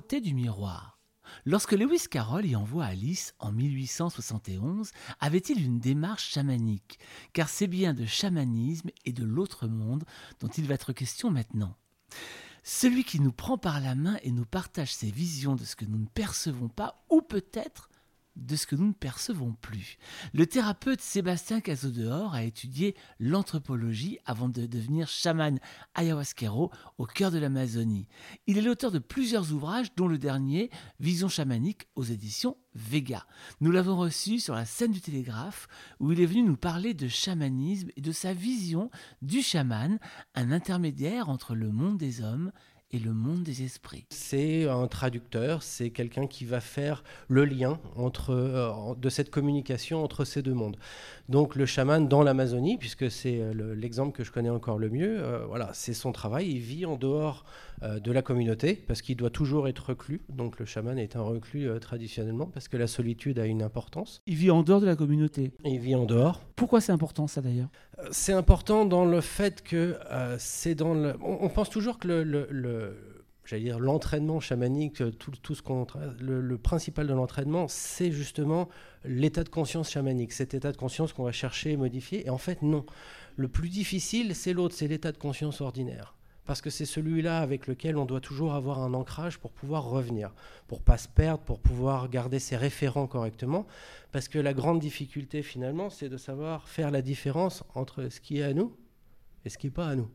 du miroir Lorsque Lewis Carroll y envoie Alice en 1871, avait-il une démarche chamanique? Car c'est bien de chamanisme et de l'autre monde dont il va être question maintenant. Celui qui nous prend par la main et nous partage ses visions de ce que nous ne percevons pas, ou peut-être de ce que nous ne percevons plus. Le thérapeute Sébastien Cazodehors a étudié l'anthropologie avant de devenir chaman ayahuasquero au cœur de l'Amazonie. Il est l'auteur de plusieurs ouvrages, dont le dernier, Vision chamanique aux éditions Vega. Nous l'avons reçu sur la scène du Télégraphe, où il est venu nous parler de chamanisme et de sa vision du chaman, un intermédiaire entre le monde des hommes le monde des esprits. C'est un traducteur, c'est quelqu'un qui va faire le lien entre, euh, de cette communication entre ces deux mondes. Donc le chaman dans l'Amazonie, puisque c'est euh, l'exemple que je connais encore le mieux, euh, voilà, c'est son travail. Il vit en dehors de la communauté parce qu'il doit toujours être reclus. Donc le chaman est un reclus traditionnellement parce que la solitude a une importance. Il vit en dehors de la communauté. Il vit en dehors. Pourquoi c'est important ça d'ailleurs? C'est important dans le fait que c'est dans le. On, pense toujours que le j'allais dire, l'entraînement chamanique, tout, tout ce qu'on, le, le, principal de l'entraînement, c'est justement l'état de conscience chamanique, cet état de conscience qu'on va chercher et modifier. Et en fait, non. Le plus difficile, c'est l'autre, c'est l'état de conscience ordinaire. Parce que c'est celui-là avec lequel on doit toujours avoir un ancrage pour pouvoir revenir, pour pas se perdre, pour pouvoir garder ses référents correctement. Parce que la grande difficulté finalement, c'est de savoir faire la différence entre ce qui est à nous et ce qui n'est pas à nous.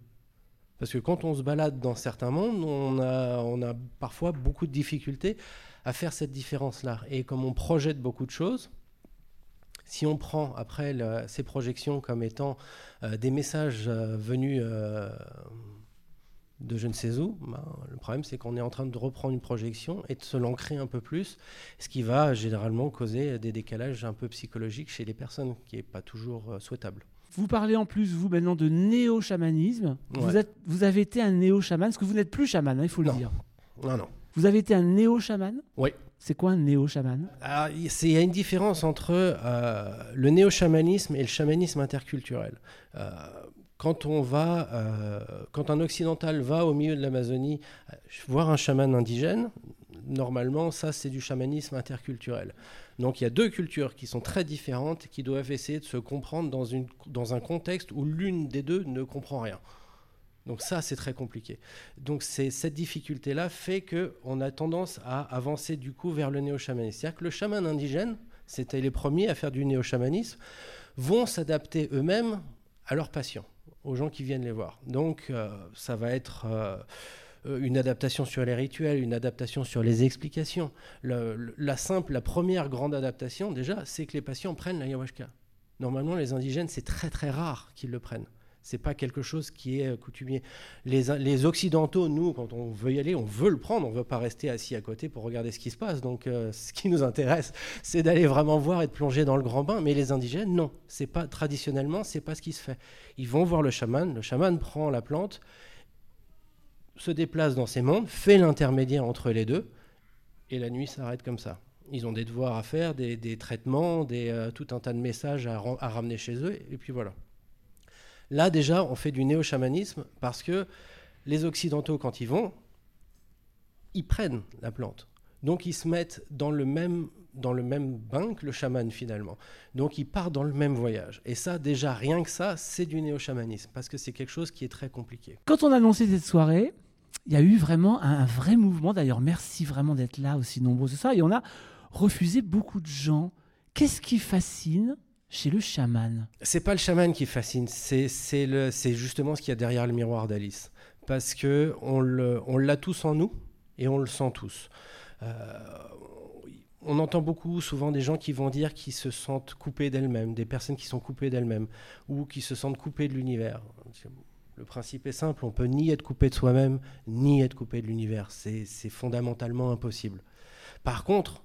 Parce que quand on se balade dans certains mondes, on a, parfois beaucoup de difficultés à faire cette différence-là. Et comme on projette beaucoup de choses, si on prend après ces projections comme étant euh, des messages euh, venus euh, de je ne sais où, ben, le problème c'est qu'on est en train de reprendre une projection et de se l'ancrer un peu plus, ce qui va généralement causer des décalages un peu psychologiques chez les personnes, qui n'est pas toujours souhaitable. Vous parlez en plus, vous, maintenant de néo-chamanisme. Vous, êtes, vous avez été un néo-chaman, parce que vous n'êtes plus chaman, hein, il faut le dire. Non, non. Vous avez été un néo-chaman Oui. C'est quoi un néo-chaman? Il y a une différence entre euh, le néo-chamanisme et le chamanisme interculturel. Euh, quand on va, euh, quand un occidental va au milieu de l'Amazonie voir un chaman indigène, normalement, ça, c'est du chamanisme interculturel. Donc il y a deux cultures qui sont très différentes, qui doivent essayer de se comprendre dans, une, dans un contexte où l'une des deux ne comprend rien. Donc ça, c'est très compliqué. Donc cette difficulté-là fait qu'on a tendance à avancer du coup vers le néo-chamanisme. C'est-à-dire que le chaman indigène, c'était les premiers à faire du néo-chamanisme, vont s'adapter eux-mêmes à leurs patients, aux gens qui viennent les voir. Donc euh, ça va être... Euh, une adaptation sur les rituels, une adaptation sur les explications. la simple, la première grande adaptation, déjà, c'est que les patients prennent l'ayahuasca. Normalement, les indigènes, c'est très très rare qu'ils le prennent. C'est pas quelque chose qui est coutumier. Les, occidentaux, nous, quand on veut y aller, on veut le prendre. On veut pas rester assis à côté pour regarder ce qui se passe. Donc, euh, ce qui nous intéresse, c'est d'aller vraiment voir et de plonger dans le grand bain. Mais les indigènes, non. C'est pas traditionnellement, c'est pas ce qui se fait. Ils vont voir le chaman. Le chaman prend la plante se déplace dans ces mondes, fait l'intermédiaire entre les deux, et la nuit s'arrête comme ça. Ils ont des devoirs à faire, des, traitements, euh, tout un tas de messages à, ramener chez eux, et puis voilà. Là déjà, on fait du néo-chamanisme parce que les Occidentaux, quand ils vont, ils prennent la plante. Donc ils se mettent dans le même dans le même bain que le chaman finalement. Donc ils partent dans le même voyage. Et ça, déjà, rien que ça, c'est du néo-chamanisme, parce que c'est quelque chose qui est très compliqué. Quand on a annoncé cette soirée, il y a eu vraiment un, vrai mouvement. D'ailleurs, merci vraiment d'être là aussi nombreux ce soir. Et on a refusé beaucoup de gens. Qu'est-ce qui fascine chez le chaman C'est pas le chaman qui fascine, c'est justement ce qu'il y a derrière le miroir d'Alice. Parce que on l'a tous en nous et on le sent tous. Euh, on entend beaucoup souvent des gens qui vont dire qu'ils se sentent coupés d'elles-mêmes, des personnes qui sont coupées d'elles-mêmes ou qui se sentent coupées de l'univers. Le principe est simple, on peut ni être coupé de soi-même, ni être coupé de l'univers. C'est fondamentalement impossible. Par contre,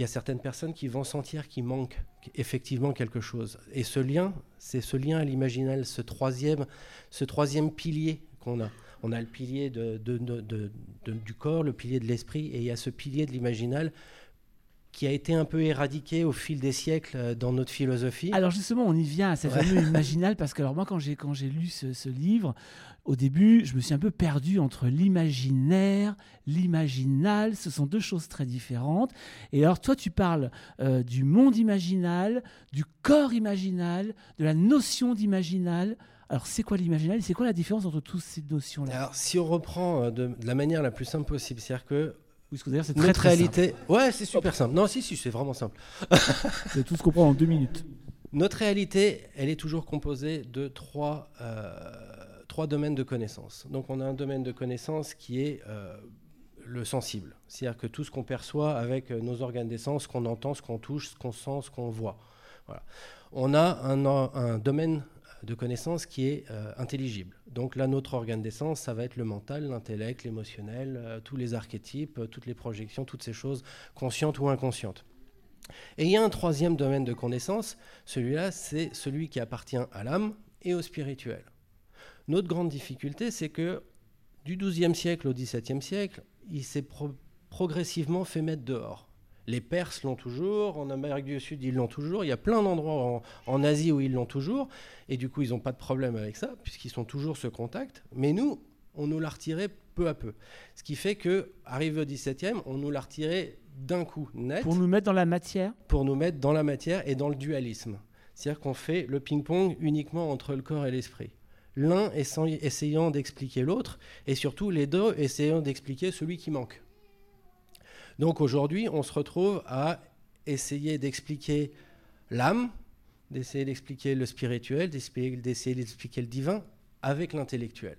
il y a certaines personnes qui vont sentir qu'il manque effectivement quelque chose. Et ce lien, c'est ce lien à l'imaginal, ce troisième, ce troisième pilier qu'on a. On a le pilier du corps, le pilier de l'esprit, et il y a ce pilier de l'imaginal qui a été un peu éradiqué au fil des siècles euh, dans notre philosophie. Alors justement, on y vient à cette fameux imaginal parce que alors moi quand j'ai quand j'ai lu ce, livre, au début, je me suis un peu perdu entre l'imaginaire, l'imaginal. Ce sont deux choses très différentes. Et alors toi, tu parles euh, du monde imaginal, du corps imaginal, de la notion d'imaginal. Alors, c'est quoi l'imaginal C'est quoi la différence entre toutes ces notions-là? Alors, si on reprend euh, de, la manière la plus simple possible, c'est-à-dire que oui, c'est très, très réalité. Simple. Ouais, c'est super simple. Non, si, si, c'est vraiment simple. c'est tout ce qu'on prend en deux minutes. Notre réalité, elle est toujours composée de trois, euh, trois domaines de connaissances. Donc, on a un domaine de connaissance qui est euh, le sensible. C'est-à-dire que tout ce qu'on perçoit avec nos organes d'essence, ce qu'on entend, ce qu'on touche, ce qu'on sent, ce qu'on voit. On a un, domaine de connaissance qui est euh, intelligible. Donc là, notre organe d'essence, ça va être le mental, l'intellect, l'émotionnel, euh, tous les archétypes, euh, toutes les projections, toutes ces choses conscientes ou inconscientes. Et il y a un troisième domaine de connaissance, celui-là, c'est celui qui appartient à l'âme et au spirituel. Notre grande difficulté, c'est que du XIIe siècle au XVIIe siècle, il s'est progressivement fait mettre dehors. Les Perses l'ont toujours, en Amérique du Sud ils l'ont toujours, il y a plein d'endroits en, Asie où ils l'ont toujours, et du coup ils n'ont pas de problème avec ça, puisqu'ils sont toujours ce contact. Mais nous, on nous l'a retiré peu à peu. Ce qui fait que, arrivé au 17e, on nous l'a retiré d'un coup net. Pour nous mettre dans la matière? Pour nous mettre dans la matière et dans le dualisme. C'est-à-dire qu'on fait le ping-pong uniquement entre le corps et l'esprit. L'un essayant d'expliquer l'autre, et surtout les deux essayant d'expliquer celui qui manque. Donc aujourd'hui, on se retrouve à essayer d'expliquer l'âme, d'essayer d'expliquer le spirituel, d'essayer d'expliquer le divin avec l'intellectuel.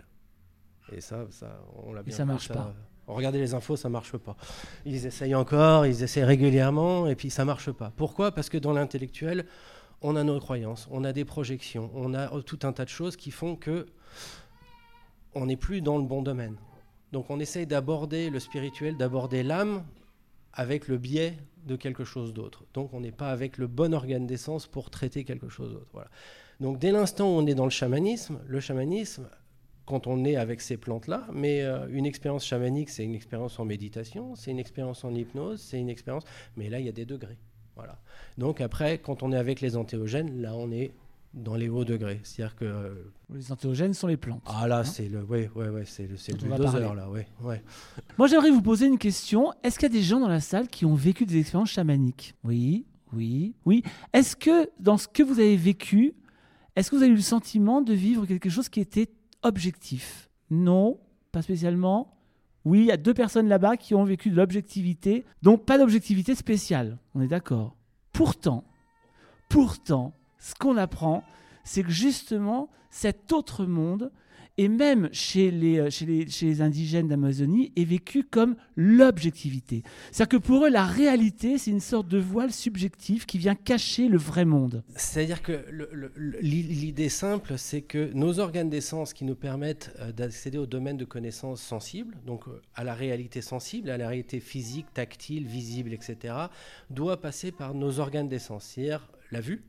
Et ça, ça on l'a bien. Et ça marche pas. Regardez les infos, ça marche pas. Ils essayent encore, ils essayent régulièrement, et puis ça marche pas. Pourquoi? Parce que dans l'intellectuel, on a nos croyances, on a des projections, on a tout un tas de choses qui font que on n'est plus dans le bon domaine. Donc on essaye d'aborder le spirituel, d'aborder l'âme avec le biais de quelque chose d'autre. Donc on n'est pas avec le bon organe d'essence pour traiter quelque chose d'autre. Donc dès l'instant où on est dans le chamanisme, le chamanisme, quand on est avec ces plantes-là, mais euh, une expérience chamanique, c'est une expérience en méditation, c'est une expérience en hypnose, c'est une expérience, mais là il y a des degrés. Voilà. Donc après, quand on est avec les antéogènes, là on est dans les hauts degrés. C'est-à-dire que euh, les antéogènes sont les plantes. Ah là, hein c'est le, ouais, ouais, ouais, c'est le, c'est le là, ouais, ouais. Moi, j'aimerais vous poser une question. Est-ce qu'il y a des gens dans la salle qui ont vécu des expériences chamaniques? Oui, oui, oui. Est-ce que dans ce que vous avez vécu, est-ce que vous avez eu le sentiment de vivre quelque chose qui était objectif? Non, pas spécialement. Oui, il y a deux personnes là-bas qui ont vécu de l'objectivité, donc pas d'objectivité spéciale. On est d'accord. Pourtant, pourtant, ce qu'on apprend, c'est que justement, cet autre monde, et même chez les, euh, chez les, indigènes d'Amazonie, est vécu comme l'objectivité. C'est-à-dire que pour eux, la réalité, c'est une sorte de voile subjectif qui vient cacher le vrai monde. C'est-à-dire que l'idée simple, c'est que nos organes d'essence qui nous permettent euh, d'accéder au domaine de connaissances sensibles, donc euh, à la réalité sensible, à la réalité physique, tactile, visible, etc., doit passer par nos organes d'essence, c'est-à-dire la vue,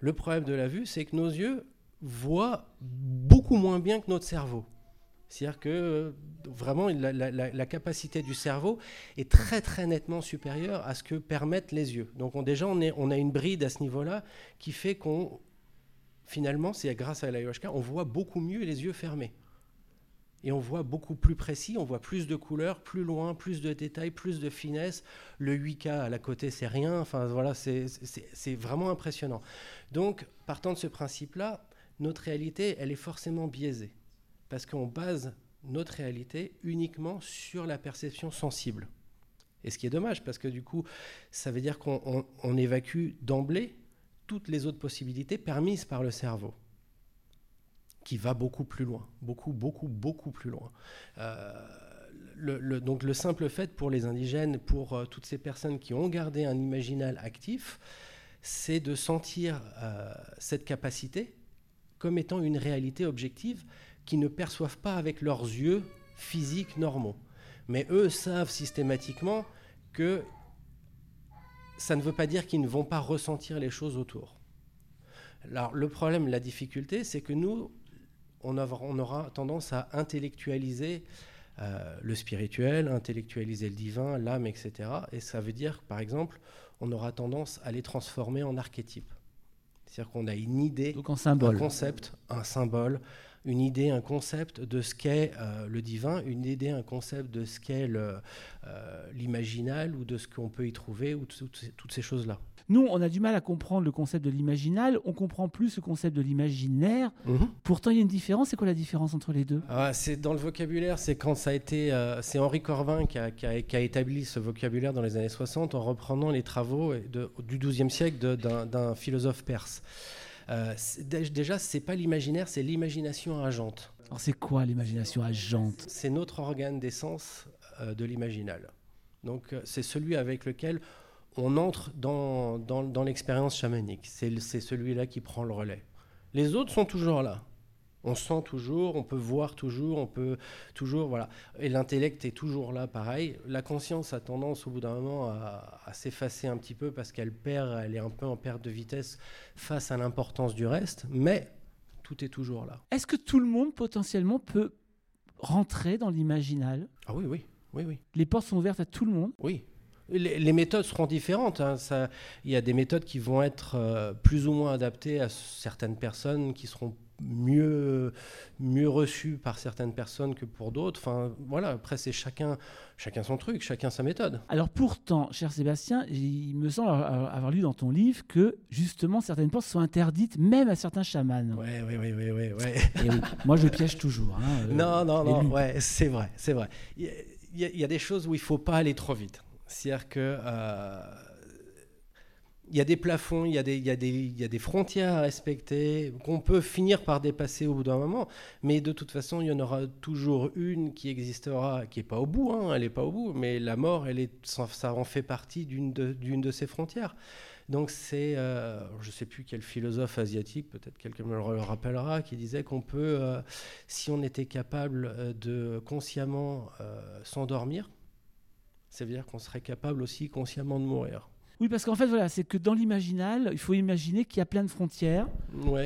le problème de la vue, c'est que nos yeux voient beaucoup moins bien que notre cerveau. C'est-à-dire que euh, vraiment la, capacité du cerveau est très très nettement supérieure à ce que permettent les yeux. Donc déjà on, on a une bride à ce niveau-là qui fait qu'on finalement c'est grâce à l'ayahuasca on voit beaucoup mieux les yeux fermés et on voit beaucoup plus précis, on voit plus de couleurs, plus loin, plus de détails, plus de finesse. Le 8K à la côté, c'est rien. Enfin voilà, c'est vraiment impressionnant. Donc, partant de ce principe-là, notre réalité, elle est forcément biaisée. Parce qu'on base notre réalité uniquement sur la perception sensible. Et ce qui est dommage, parce que du coup, ça veut dire qu'on évacue d'emblée toutes les autres possibilités permises par le cerveau qui va beaucoup plus loin, beaucoup, beaucoup, beaucoup plus loin. Euh, donc le simple fait pour les indigènes, pour euh, toutes ces personnes qui ont gardé un imaginal actif, c'est de sentir euh, cette capacité comme étant une réalité objective qu'ils ne perçoivent pas avec leurs yeux physiques normaux. Mais eux savent systématiquement que ça ne veut pas dire qu'ils ne vont pas ressentir les choses autour. Alors le problème, la difficulté, c'est que nous, on aura, tendance à intellectualiser le spirituel, intellectualiser le divin, l'âme, etc. Et ça veut dire, par exemple, on aura tendance à les transformer en archétypes. C'est-à-dire qu'on a une idée, un concept, un symbole, une idée, un concept de ce qu'est euh, le divin, une idée, un concept de ce qu'est euh, l'imaginal ou de ce qu'on peut y trouver, ou toutes ces choses-là. Nous, on a du mal à comprendre le concept de l'imaginal, on comprend plus le concept de l'imaginaire. Mhm. Pourtant, il y a une différence. C'est quoi la différence entre les deux? Ah, C'est dans le vocabulaire. C'est quand ça a été, euh, c'est Henri Corvin qui a, établi ce vocabulaire dans les années 60 en reprenant les travaux de, du XIIe siècle d'un philosophe perse. Euh, déjà, c'est pas l'imaginaire, c'est l'imagination agente. Alors, c'est quoi l'imagination agente C'est notre organe d'essence euh, de l'imaginal. Donc, euh, c'est celui avec lequel on entre dans, dans, dans l'expérience chamanique. C'est celui-là qui prend le relais. Les autres sont toujours là on sent toujours, on peut voir toujours, on peut toujours, voilà. Et l'intellect est toujours là, pareil. La conscience a tendance, au bout d'un moment, à, s'effacer un petit peu parce qu'elle perd, elle est un peu en perte de vitesse face à l'importance du reste, mais tout est toujours là. Est-ce que tout le monde potentiellement peut rentrer dans l'imaginal? Ah oui, oui, oui, oui. Les portes sont ouvertes à tout le monde? Oui, les, méthodes seront différentes. Hein. il y a des méthodes qui vont être euh, plus ou moins adaptées à certaines personnes qui seront mieux, mieux reçu par certaines personnes que pour d'autres. Enfin, voilà, après, c'est chacun, chacun son truc, chacun sa méthode. Alors pourtant, cher Sébastien, il me semble avoir lu dans ton livre que justement certaines portes sont interdites même à certains chamans. Oui, oui, oui, oui, oui. Ouais. oui. Moi, je piège toujours. Hein, euh, non, non, non, ouais, c'est vrai, c'est vrai. Il y, a des choses où il faut pas aller trop vite. C'est-à-dire que... Euh, il y a des plafonds, il y a des, frontières à respecter qu'on peut finir par dépasser au bout d'un moment. Mais de toute façon, il y en aura toujours une qui existera, qui n'est pas au bout, hein, elle n'est pas au bout, mais la mort, ça en fait partie d'une de, d'une de ces frontières. Donc c'est, euh, je ne sais plus quel philosophe asiatique, peut-être quelqu'un me le rappellera, qui disait qu'on peut, euh, si on était capable euh, de consciemment s'endormir, ça veut dire qu'on serait capable aussi consciemment de mourir. Oui, parce qu'en fait, voilà, c'est que dans l'imaginal, il faut imaginer qu'il y a plein de frontières,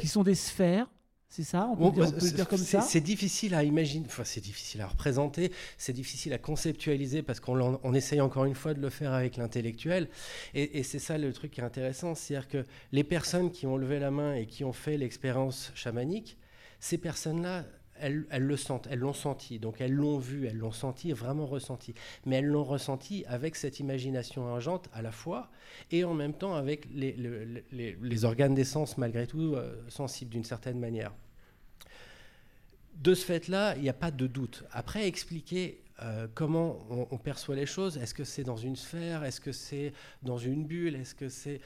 qui sont des sphères. C'est ça On peut, dire, comme ça C'est difficile à imaginer, enfin, c'est difficile à représenter, c'est difficile à conceptualiser parce qu'on essaye encore une fois de le faire avec l'intellectuel. Et, et c'est ça le truc qui est intéressant, c'est-à-dire que les personnes qui ont levé la main et qui ont fait l'expérience chamanique, ces personnes-là, elles, le sentent, elles l'ont senti, donc elles l'ont vu, elles l'ont senti, vraiment ressenti. Mais elles l'ont ressenti avec cette imagination ingente à la fois et en même temps avec les, organes d'essence malgré tout euh, sensibles d'une certaine manière. De ce fait-là, il n'y a pas de doute. Après, expliquer euh, comment on, perçoit les choses, est-ce que c'est dans une sphère, est-ce que c'est dans une bulle, est-ce que c'est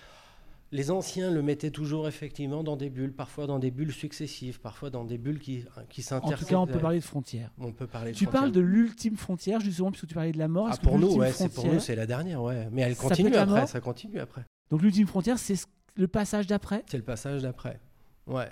les anciens le mettaient toujours effectivement dans des bulles, parfois dans des bulles successives, parfois dans des bulles qui, qui. En tout cas, on peut parler de frontières. On peut parler tu parles de l'ultime frontière, justement, puisque tu parlais de la mort. Ah, pour, nous, ouais, pour nous, c'est la dernière, ouais. Mais elle continue après, ça continue après. Donc l'ultime frontière, c'est le passage d'après C'est le passage d'après, ouais.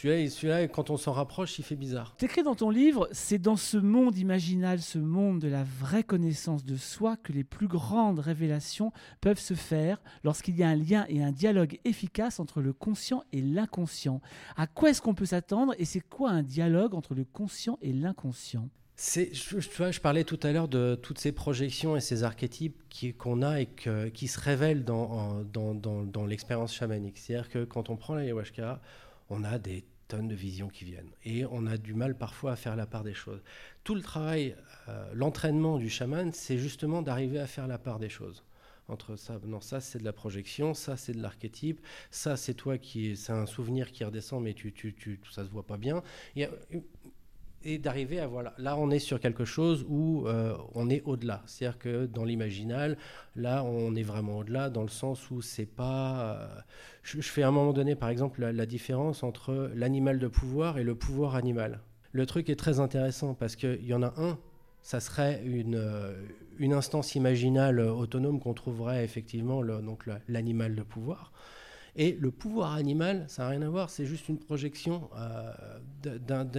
Celui-là, quand on s'en rapproche, il fait bizarre. T'écris dans ton livre, c'est dans ce monde imaginal, ce monde de la vraie connaissance de soi, que les plus grandes révélations peuvent se faire lorsqu'il y a un lien et un dialogue efficace entre le conscient et l'inconscient. À quoi est-ce qu'on peut s'attendre et c'est quoi un dialogue entre le conscient et l'inconscient? C'est, je, je parlais tout à l'heure de toutes ces projections et ces archétypes qu'on a et qui se révèlent dans, dans, dans, dans l'expérience chamanique. C'est-à-dire que quand on prend l'ayahuasca, on a des tonnes de visions qui viennent. Et on a du mal parfois à faire la part des choses. Tout le travail, euh, l'entraînement du chaman, c'est justement d'arriver à faire la part des choses. Entre ça, non, ça c'est de la projection, ça c'est de l'archétype, ça c'est toi qui, c'est un souvenir qui redescend, mais tu, tu, tu, ça se voit pas bien. Et d'arriver à voilà, là on est sur quelque chose où euh, on est au-delà. C'est-à-dire que dans l'imaginal, là on est vraiment au-delà dans le sens où c'est pas. Euh, je, fais à un moment donné par exemple la, différence entre l'animal de pouvoir et le pouvoir animal. Le truc est très intéressant parce qu'il y en a un, ça serait une, euh, instance imaginale autonome qu'on trouverait effectivement donc l'animal de pouvoir. Et le pouvoir animal, ça n'a rien à voir, c'est juste une projection euh,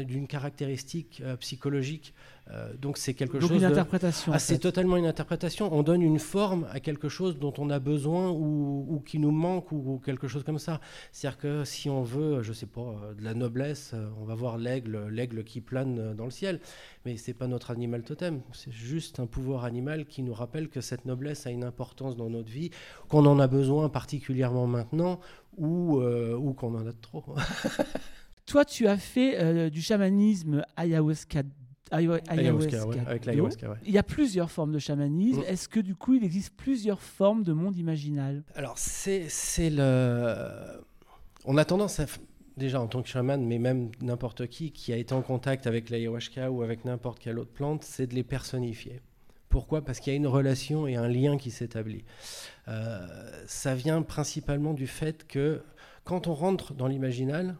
d'une caractéristique euh, psychologique Euh, donc c'est quelque donc chose. une interprétation. Ah, c'est totalement une interprétation. On donne une forme à quelque chose dont on a besoin ou, qui nous manque ou, quelque chose comme ça. C'est-à-dire que si on veut, je sais pas, euh, de la noblesse, euh, on va voir l'aigle, l'aigle qui plane dans le ciel. Mais c'est pas notre animal totem. C'est juste un pouvoir animal qui nous rappelle que cette noblesse a une importance dans notre vie, qu'on en a besoin particulièrement maintenant ou, ou qu'on en a trop. Toi, tu as fait du chamanisme ayahuasca ayahuasca, avec l'ayahuasca. Il y a plusieurs formes de chamanisme. Mm. Est-ce que du coup, il existe plusieurs formes de monde imaginal? Alors, c'est le. On a tendance à déjà en tant que chaman, mais même n'importe qui qui a été en contact avec l'ayahuasca ou avec n'importe quelle autre plante, c'est de les personnifier. Pourquoi? Parce qu'il y a une relation et un lien qui s'établit. Euh, ça vient principalement du fait que quand on rentre dans l'imaginal,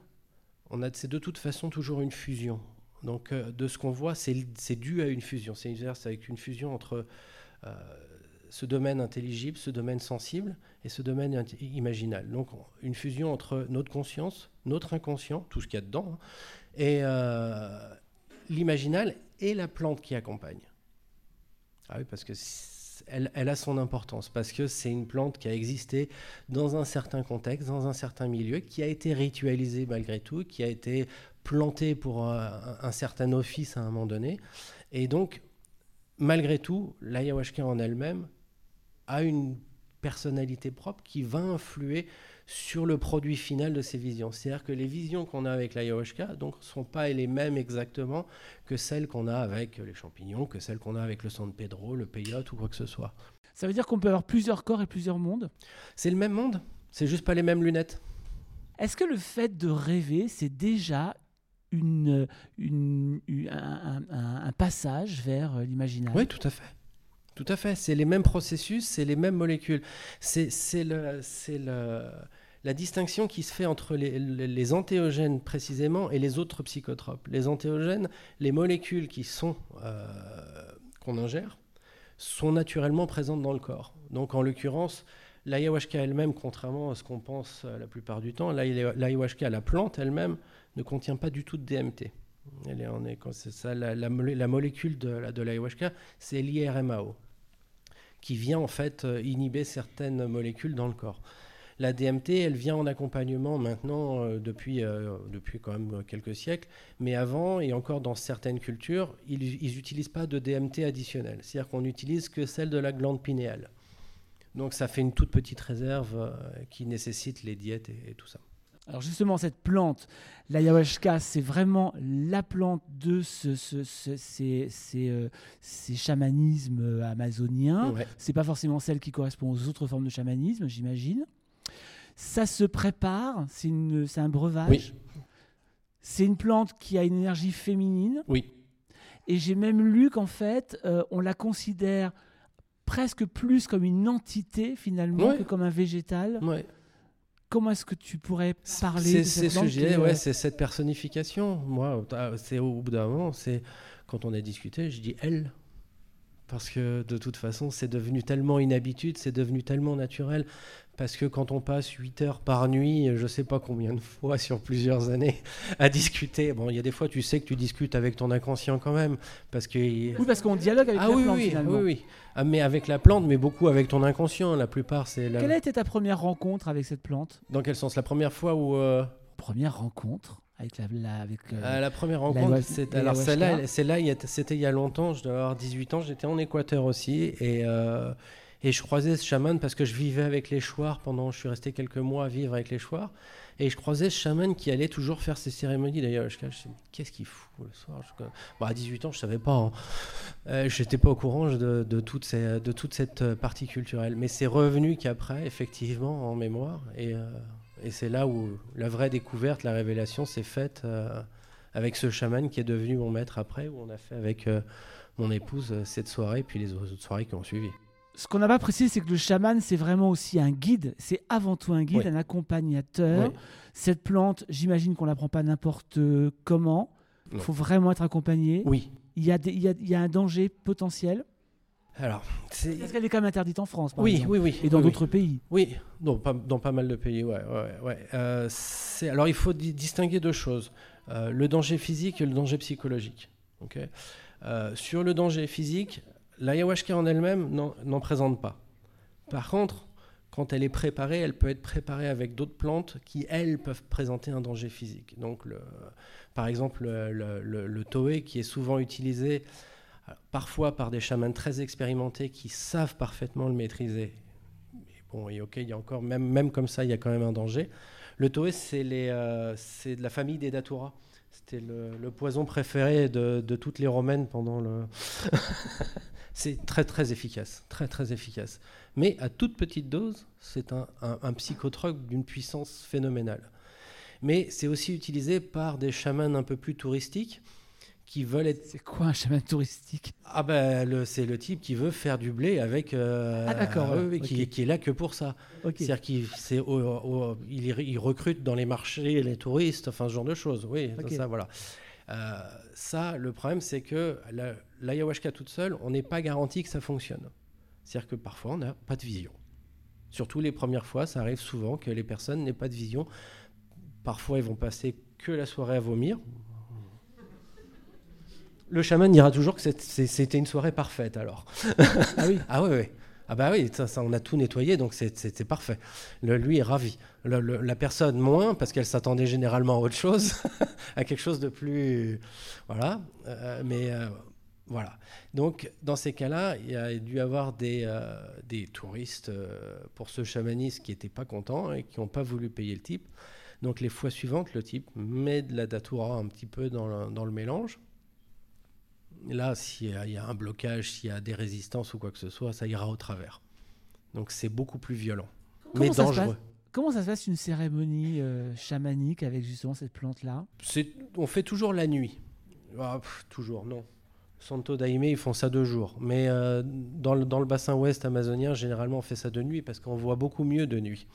on a c'est de toute façon toujours une fusion. Donc, euh, de ce qu'on voit, c'est dû à une fusion. C'est avec une fusion entre euh, ce domaine intelligible, ce domaine sensible et ce domaine imaginal. Donc, une fusion entre notre conscience, notre inconscient, tout ce qu'il y a dedans, hein, et euh, l'imaginal et la plante qui accompagne. Ah oui, parce que elle, a son importance parce que c'est une plante qui a existé dans un certain contexte, dans un certain milieu, qui a été ritualisée malgré tout, qui a été plantée pour un, certain office à un moment donné. Et donc, malgré tout, l'ayahuasca en elle-même a une personnalité propre qui va influer sur le produit final de ces visions. C'est-à-dire que les visions qu'on a avec l'ayahuasca ne sont pas les mêmes exactement que celles qu'on a avec les champignons, que celles qu'on a avec le San Pedro, le peyote ou quoi que ce soit. Ça veut dire qu'on peut avoir plusieurs corps et plusieurs mondes? C'est le même monde, c'est juste pas les mêmes lunettes? Est-ce que le fait de rêver, c'est déjà une, un, passage vers l'imaginaire? Oui, tout à fait. Tout à fait. C'est les mêmes processus, c'est les mêmes molécules. C'est le, le, la distinction qui se fait entre les, les, antéogènes précisément et les autres psychotropes. Les antéogènes, les molécules qui sont euh, qu'on ingère, sont naturellement présentes dans le corps. Donc en l'occurrence, l'ayahuasca elle-même, contrairement à ce qu'on pense euh, la plupart du temps, l'ayahuasca, la plante elle-même, ne contient pas du tout de DMT. La, molécule de, de l'ayahuasca, c'est l'IRMAO, qui vient en fait euh, inhiber certaines molécules dans le corps. La DMT, elle vient en accompagnement maintenant euh, depuis, euh, depuis quand même quelques siècles, mais avant et encore dans certaines cultures, ils n'utilisent pas de DMT additionnel, c'est-à-dire qu'on n'utilise que celle de la glande pinéale. Donc ça fait une toute petite réserve euh, qui nécessite les diètes et, tout ça. Alors justement, cette plante, l'ayahuasca, c'est vraiment la plante de ce, ces, ces, chamanismes amazoniens. Ce C'est pas forcément celle qui correspond aux autres formes de chamanisme, j'imagine. Ça se prépare, c'est un breuvage. C'est une plante qui a une énergie féminine. Oui. Et j'ai même lu qu'en fait, euh, on la considère presque plus comme une entité finalement que comme un végétal. Ouais. Comment est-ce que tu pourrais parler de cette C'est ouais, c'est cette personnification. Moi, c'est au bout d'un moment, c'est quand on a discuté, je dis elle parce que de toute façon, c'est devenu tellement une habitude, c'est devenu tellement naturel. Parce que quand on passe 8 heures par nuit, je ne sais pas combien de fois sur plusieurs années, à discuter, bon, il y a des fois, tu sais que tu discutes avec ton inconscient quand même. Parce que... Oui, parce qu'on dialogue avec ah la oui, plante oui, finalement. Oui, oui. Ah, mais avec la plante, mais beaucoup avec ton inconscient. La plupart, c'est. Quelle a été ta première rencontre avec cette plante? Dans quel sens? La première fois où. Euh, première rencontre avec la, avec, euh, ah, la première rencontre, c'est, alors celle-là, c'était il y a longtemps, je dois avoir 18 ans, j'étais en Équateur aussi, et, euh, et je croisais ce chaman parce que je vivais avec les chouars pendant, je suis resté quelques mois à vivre avec les chouars, et je croisais ce chaman qui allait toujours faire ses cérémonies. D'ailleurs, je me qu'est-ce qu'il fout le soir À 18 ans, je savais pas, hein. euh, je n'étais pas au courant de, toute cette partie culturelle, mais c'est revenu qu'après, effectivement, en mémoire, et... Et c'est là où la vraie découverte, la révélation s'est faite euh, avec ce chaman qui est devenu mon maître après, où on a fait avec euh, mon épouse euh, cette soirée, puis les autres soirées qui ont suivi. Ce qu'on n'a pas précisé, c'est que le chaman, c'est vraiment aussi un guide. C'est avant tout un guide, un accompagnateur. Cette plante, j'imagine qu'on ne la prend pas n'importe comment. Il faut vraiment être accompagné. Oui. Il y, a il, y a, il y a un danger potentiel. Alors, c'est... Parce qu'elle est quand même interdite en France, par oui, oui, oui, et dans d'autres pays. Oui, dans pas, dans pas mal de pays, ouais, ouais, ouais. Euh, c'est... Alors, il faut distinguer deux choses euh, le danger physique et le danger psychologique. Ok? Euh, sur le danger physique, l'ayahuasca en elle-même n'en présente pas. Par contre, quand elle est préparée, elle peut être préparée avec d'autres plantes qui, elles, peuvent présenter un danger physique. Donc, par exemple, le, toé, qui est souvent utilisé euh, parfois par des chamans très expérimentés qui savent parfaitement le maîtriser. bon, et ok, il y a encore, même, comme ça, il y a quand même un danger. Le toé, c'est euh, de la famille des datura. C'était le, poison préféré de, toutes les romaines pendant le. c'est très très efficace, très très efficace. Mais à toute petite dose, c'est un, un, psychotrope d'une puissance phénoménale. Mais c'est aussi utilisé par des chamans un peu plus touristiques qui veulent être. C'est quoi un chaman touristique? Ah ben c'est le type qui veut faire du blé avec. Euh, ah d'accord. qui, qui, est là que pour ça. C'est-à-dire qu'il il, recrute dans les marchés les touristes, enfin ce genre de choses. Oui, ça voilà. Euh, ça, le problème, c'est que l'ayahuasca toute seule, on n'est pas garanti que ça fonctionne. C'est-à-dire que parfois, on n'a pas de vision. Surtout les premières fois, ça arrive souvent que les personnes n'aient pas de vision. Parfois, ils vont passer que la soirée à vomir. Le chaman dira toujours que c'était une soirée parfaite alors. ah oui Ah oui, oui. Ah bah oui, ça, on a tout nettoyé, donc c'est parfait. Le, lui est ravi. la personne moins, parce qu'elle s'attendait généralement à autre chose, à quelque chose de plus... Voilà. Euh, mais euh, voilà. Donc, dans ces cas-là, il y a dû avoir des, euh, des touristes euh, pour ce chamanisme qui n'étaient pas contents et qui n'ont pas voulu payer le type. Donc, les fois suivantes, le type met de la datura un petit peu dans le, dans le mélange. Là, s'il y, a un blocage, s'il y a des résistances ou quoi que ce soit, ça ira au travers. Donc, c'est beaucoup plus violent, mais dangereux. Comment ça se passe une cérémonie euh, chamanique avec justement cette plante-là? On fait toujours la nuit. Ah, toujours, non. Santo Daime, ils font ça deux jours. Mais euh, dans, le, dans, le, bassin ouest amazonien, généralement, on fait ça de nuit parce qu'on voit beaucoup mieux de nuit.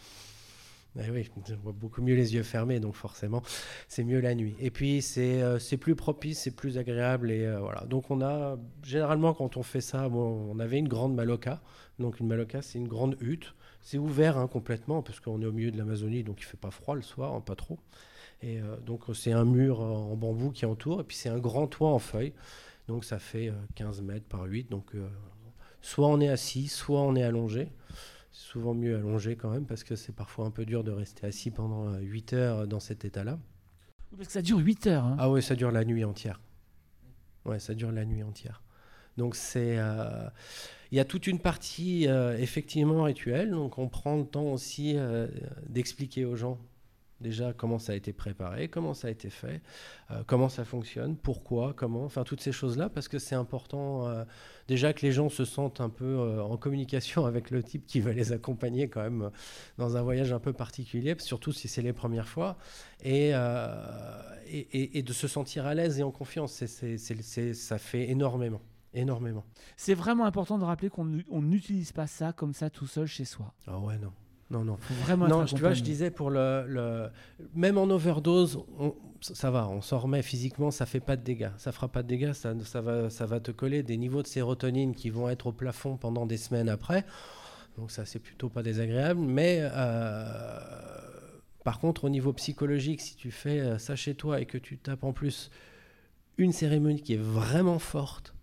Eh oui, on voit beaucoup mieux les yeux fermés, donc forcément, c'est mieux la nuit. Et puis, c'est euh, plus propice, c'est plus agréable. Et euh, voilà. Donc, on a, généralement, quand on fait ça, on avait une grande maloca. Donc, une maloca, c'est une grande hutte. C'est ouvert hein, complètement parce qu'on est au milieu de l'Amazonie, donc il fait pas froid le soir, hein, pas trop. Et donc, c'est un mur en bambou qui entoure, et puis c'est un grand toit en feuilles. Donc ça fait 15 euh, mètres par 8. Donc euh, soit on est assis, soit on est allongé. C'est souvent mieux allongé quand même parce que c'est parfois un peu dur de rester assis pendant 8 euh, heures dans cet état-là. Parce que ça dure 8 heures. Hein. Ah oui, ça dure la nuit entière. Ouais, ça dure la nuit entière. Donc c'est, il y a toute une partie effectivement rituelle. Donc on prend le temps aussi d'expliquer aux gens déjà comment ça a été préparé, comment ça a été fait, euh, comment ça fonctionne, pourquoi, comment, enfin toutes ces choses-là, parce que c'est important euh, déjà que les gens se sentent un peu euh, en communication avec le type qui va les accompagner quand même dans un voyage un peu particulier, surtout si c'est les premières fois, et, et, de se sentir à l'aise et en confiance. C'est, ça fait énormément. Énormément. C'est vraiment important de rappeler qu'on n'utilise pas ça comme ça tout seul chez soi. Ah ouais, non non, non. vraiment non, tu vois, je disais pour le, même en overdose, ça va, on s'en remet physiquement, ça fait pas de dégâts, ça fera pas de dégâts, ça, ça va, ça va te coller des niveaux de sérotonine qui vont être au plafond pendant des semaines après. Donc ça, c'est plutôt pas désagréable, mais euh, par contre, au niveau psychologique, si tu fais euh, ça chez toi et que tu tapes en plus une cérémonie qui est vraiment forte,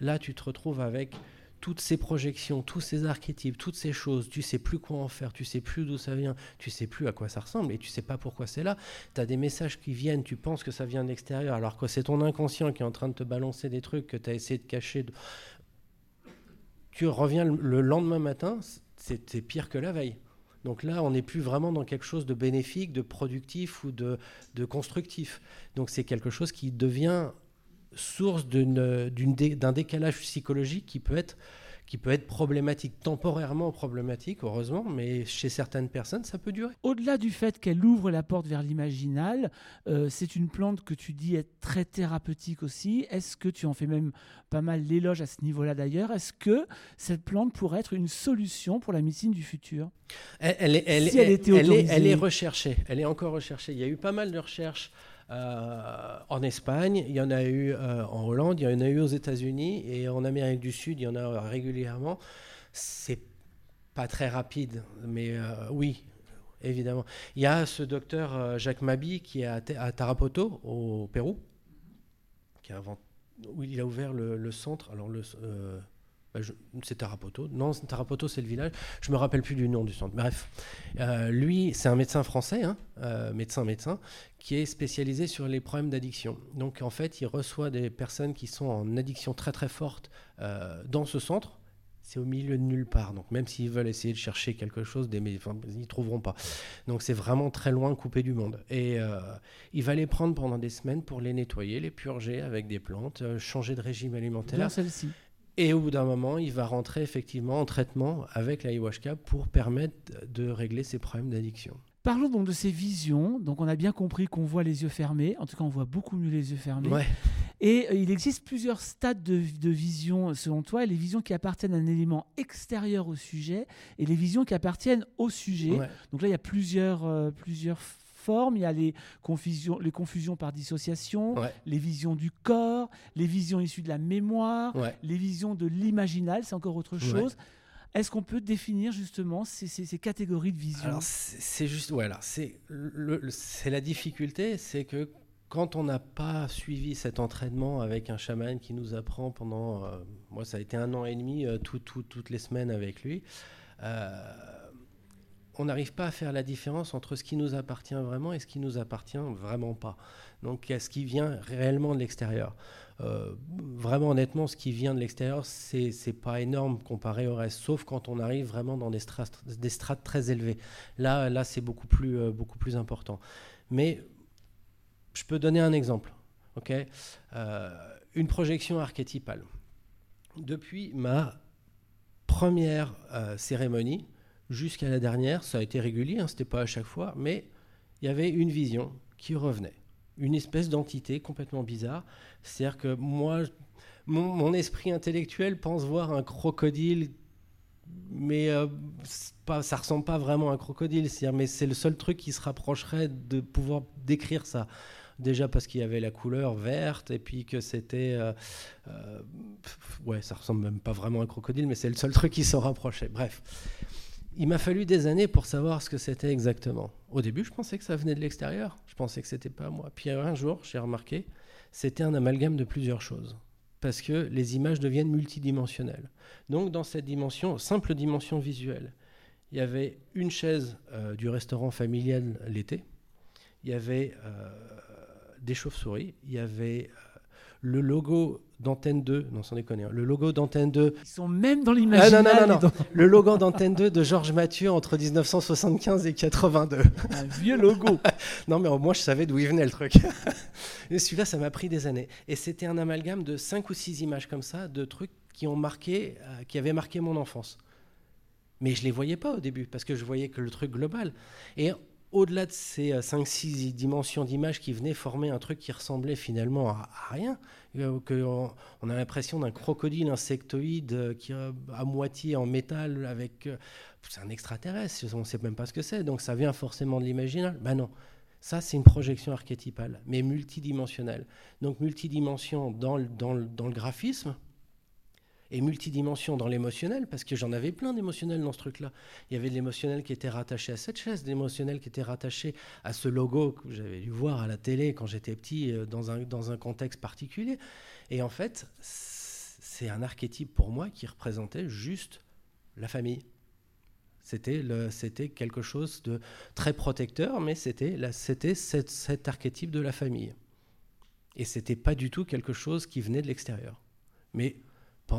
là, tu te retrouves avec toutes ces projections, tous ces archétypes, toutes ces choses, tu sais plus quoi en faire, tu sais plus d'où ça vient, tu sais plus à quoi ça ressemble et tu sais pas pourquoi c'est là. Tu as des messages qui viennent, tu penses que ça vient de l'extérieur alors que c'est ton inconscient qui est en train de te balancer des trucs que tu as essayé de cacher. Tu reviens le lendemain matin, c'est pire que la veille. Donc là, on n'est plus vraiment dans quelque chose de bénéfique, de productif ou de, de constructif. Donc c'est quelque chose qui devient source d'un décalage psychologique qui peut être qui peut être problématique, temporairement problématique, heureusement, mais chez certaines personnes, ça peut durer. Au-delà du fait qu'elle ouvre la porte vers l'imaginal, euh, c'est une plante que tu dis est très thérapeutique aussi. Est-ce que tu en fais même pas mal l'éloge à ce niveau-là d'ailleurs? Est-ce que cette plante pourrait être une solution pour la médecine du futur? Elle, est, elle, elle, est recherchée, elle est encore recherchée. Il y a eu pas mal de recherches euh, en Espagne, il y en a eu euh, en Hollande, il y en a eu aux États-Unis et en Amérique du Sud, il y en a régulièrement. C'est pas très rapide, mais euh, oui, évidemment. Il y a ce docteur Jacques Mabi qui est à, Tarapoto, au Pérou, qui invente où il a ouvert le, centre. Alors, le, bah, c'est Tarapoto. Non, Tarapoto, c'est le village. Je me rappelle plus du nom du centre. Bref, euh, lui, c'est un médecin français, hein, euh, médecin, médecin, qui est spécialisé sur les problèmes d'addiction. Donc, en fait, il reçoit des personnes qui sont en addiction très très forte euh, dans ce centre. C'est au milieu de nulle part. Donc, même s'ils veulent essayer de chercher quelque chose, des, enfin, ils ne trouveront pas. Donc, c'est vraiment très loin, coupé du monde. Et il va les prendre pendant des semaines pour les nettoyer, les purger avec des plantes, changer de régime alimentaire. Bien celle-ci. Et au bout d'un moment, il va rentrer effectivement en traitement avec l'ayahuasca pour permettre de régler ses problèmes d'addiction. Parlons donc de ces visions. Donc on a bien compris qu'on voit les yeux fermés. En tout cas, on voit beaucoup mieux les yeux fermés. Et euh, il existe plusieurs stades de, de, vision selon toi. Les visions qui appartiennent à un élément extérieur au sujet et les visions qui appartiennent au sujet. Donc là, il y a plusieurs, euh, plusieurs il y a les confusions, les confusions par dissociation, les visions du corps, les visions issues de la mémoire, les visions de l'imaginal, c'est encore autre chose. Est-ce qu'on peut définir justement ces, catégories de visions? C'est juste, voilà, c'est la difficulté, c'est que quand on n'a pas suivi cet entraînement avec un chaman qui nous apprend pendant, euh, moi ça a été un an et demi, euh, toutes les semaines avec lui, euh, on n'arrive pas à faire la différence entre ce qui nous appartient vraiment et ce qui nous appartient vraiment pas. Donc, ce qui vient réellement de l'extérieur. Euh, vraiment, honnêtement, ce qui vient de l'extérieur, c'est pas énorme comparé au reste, sauf quand on arrive vraiment dans des strates, très élevées. Là, là c'est beaucoup plus, euh, beaucoup plus important. Mais je peux donner un exemple. euh, une projection archétypale. Depuis ma première cérémonie, jusqu'à la dernière, ça a été régulier, hein, c'était pas à chaque fois, mais il y avait une vision qui revenait, une espèce d'entité complètement bizarre. C'est-à-dire que moi, mon, esprit intellectuel pense voir un crocodile, mais euh, pas, ça ressemble pas vraiment à un crocodile. Mais c'est le seul truc qui se rapprocherait de pouvoir décrire ça. Déjà parce qu'il y avait la couleur verte et puis que c'était. Euh, euh, ouais, ça ressemble même pas vraiment à un crocodile, mais c'est le seul truc qui s'en rapprochait. Bref il m'a fallu des années pour savoir ce que c'était exactement. Au début, je pensais que ça venait de l'extérieur. Je pensais que c'était pas moi. Puis un jour, j'ai remarqué, c'était un amalgame de plusieurs choses. Parce que les images deviennent multidimensionnelles. Donc, dans cette dimension, simple dimension visuelle, il y avait une chaise euh, du restaurant familial l'été. Il y avait euh, des chauves-souris. Il y avait euh, le logo d'Antenne 2, non sans déconner, hein, le logo d'Antenne 2. Ils sont même dans l'imaginaire. Ah, non, non, non, le logo d'Antenne 2 de Georges Mathieu entre 1975 et 82. Un vieux logo. non, mais au moins je savais d'où il venait le truc. et celui-là, ça m'a pris des années. Et c'était un amalgame de 5 ou 6 images comme ça, de trucs qui ont marqué, euh, qui avaient marqué mon enfance. Mais je les voyais pas au début, parce que je voyais que le truc global. Et au-delà de ces 5-6 euh, dimensions d'image qui venaient former un truc qui ressemblait finalement à, rien, euh, on, a l'impression d'un crocodile insectoïde euh, qui à moitié en métal avec c'est un extraterrestre, on ne sait même pas ce que c'est, donc ça vient forcément de l'imaginaire. Ben non, ça c'est une projection archétypale, mais multidimensionnelle. Donc multidimension dans dans dans le graphisme, et multidimension dans l'émotionnel, parce que j'en avais plein d'émotionnels dans ce truc-là. Il y avait de l'émotionnel qui était rattaché à cette chaise, de l'émotionnel qui était rattaché à ce logo que j'avais dû voir à la télé quand j'étais petit, euh, dans un, dans un contexte particulier. Et en fait, c'est un archétype pour moi qui représentait juste la famille. C'était, quelque chose de très protecteur, mais c'était, cet archétype de la famille. Et c'était pas du tout quelque chose qui venait de l'extérieur. Mais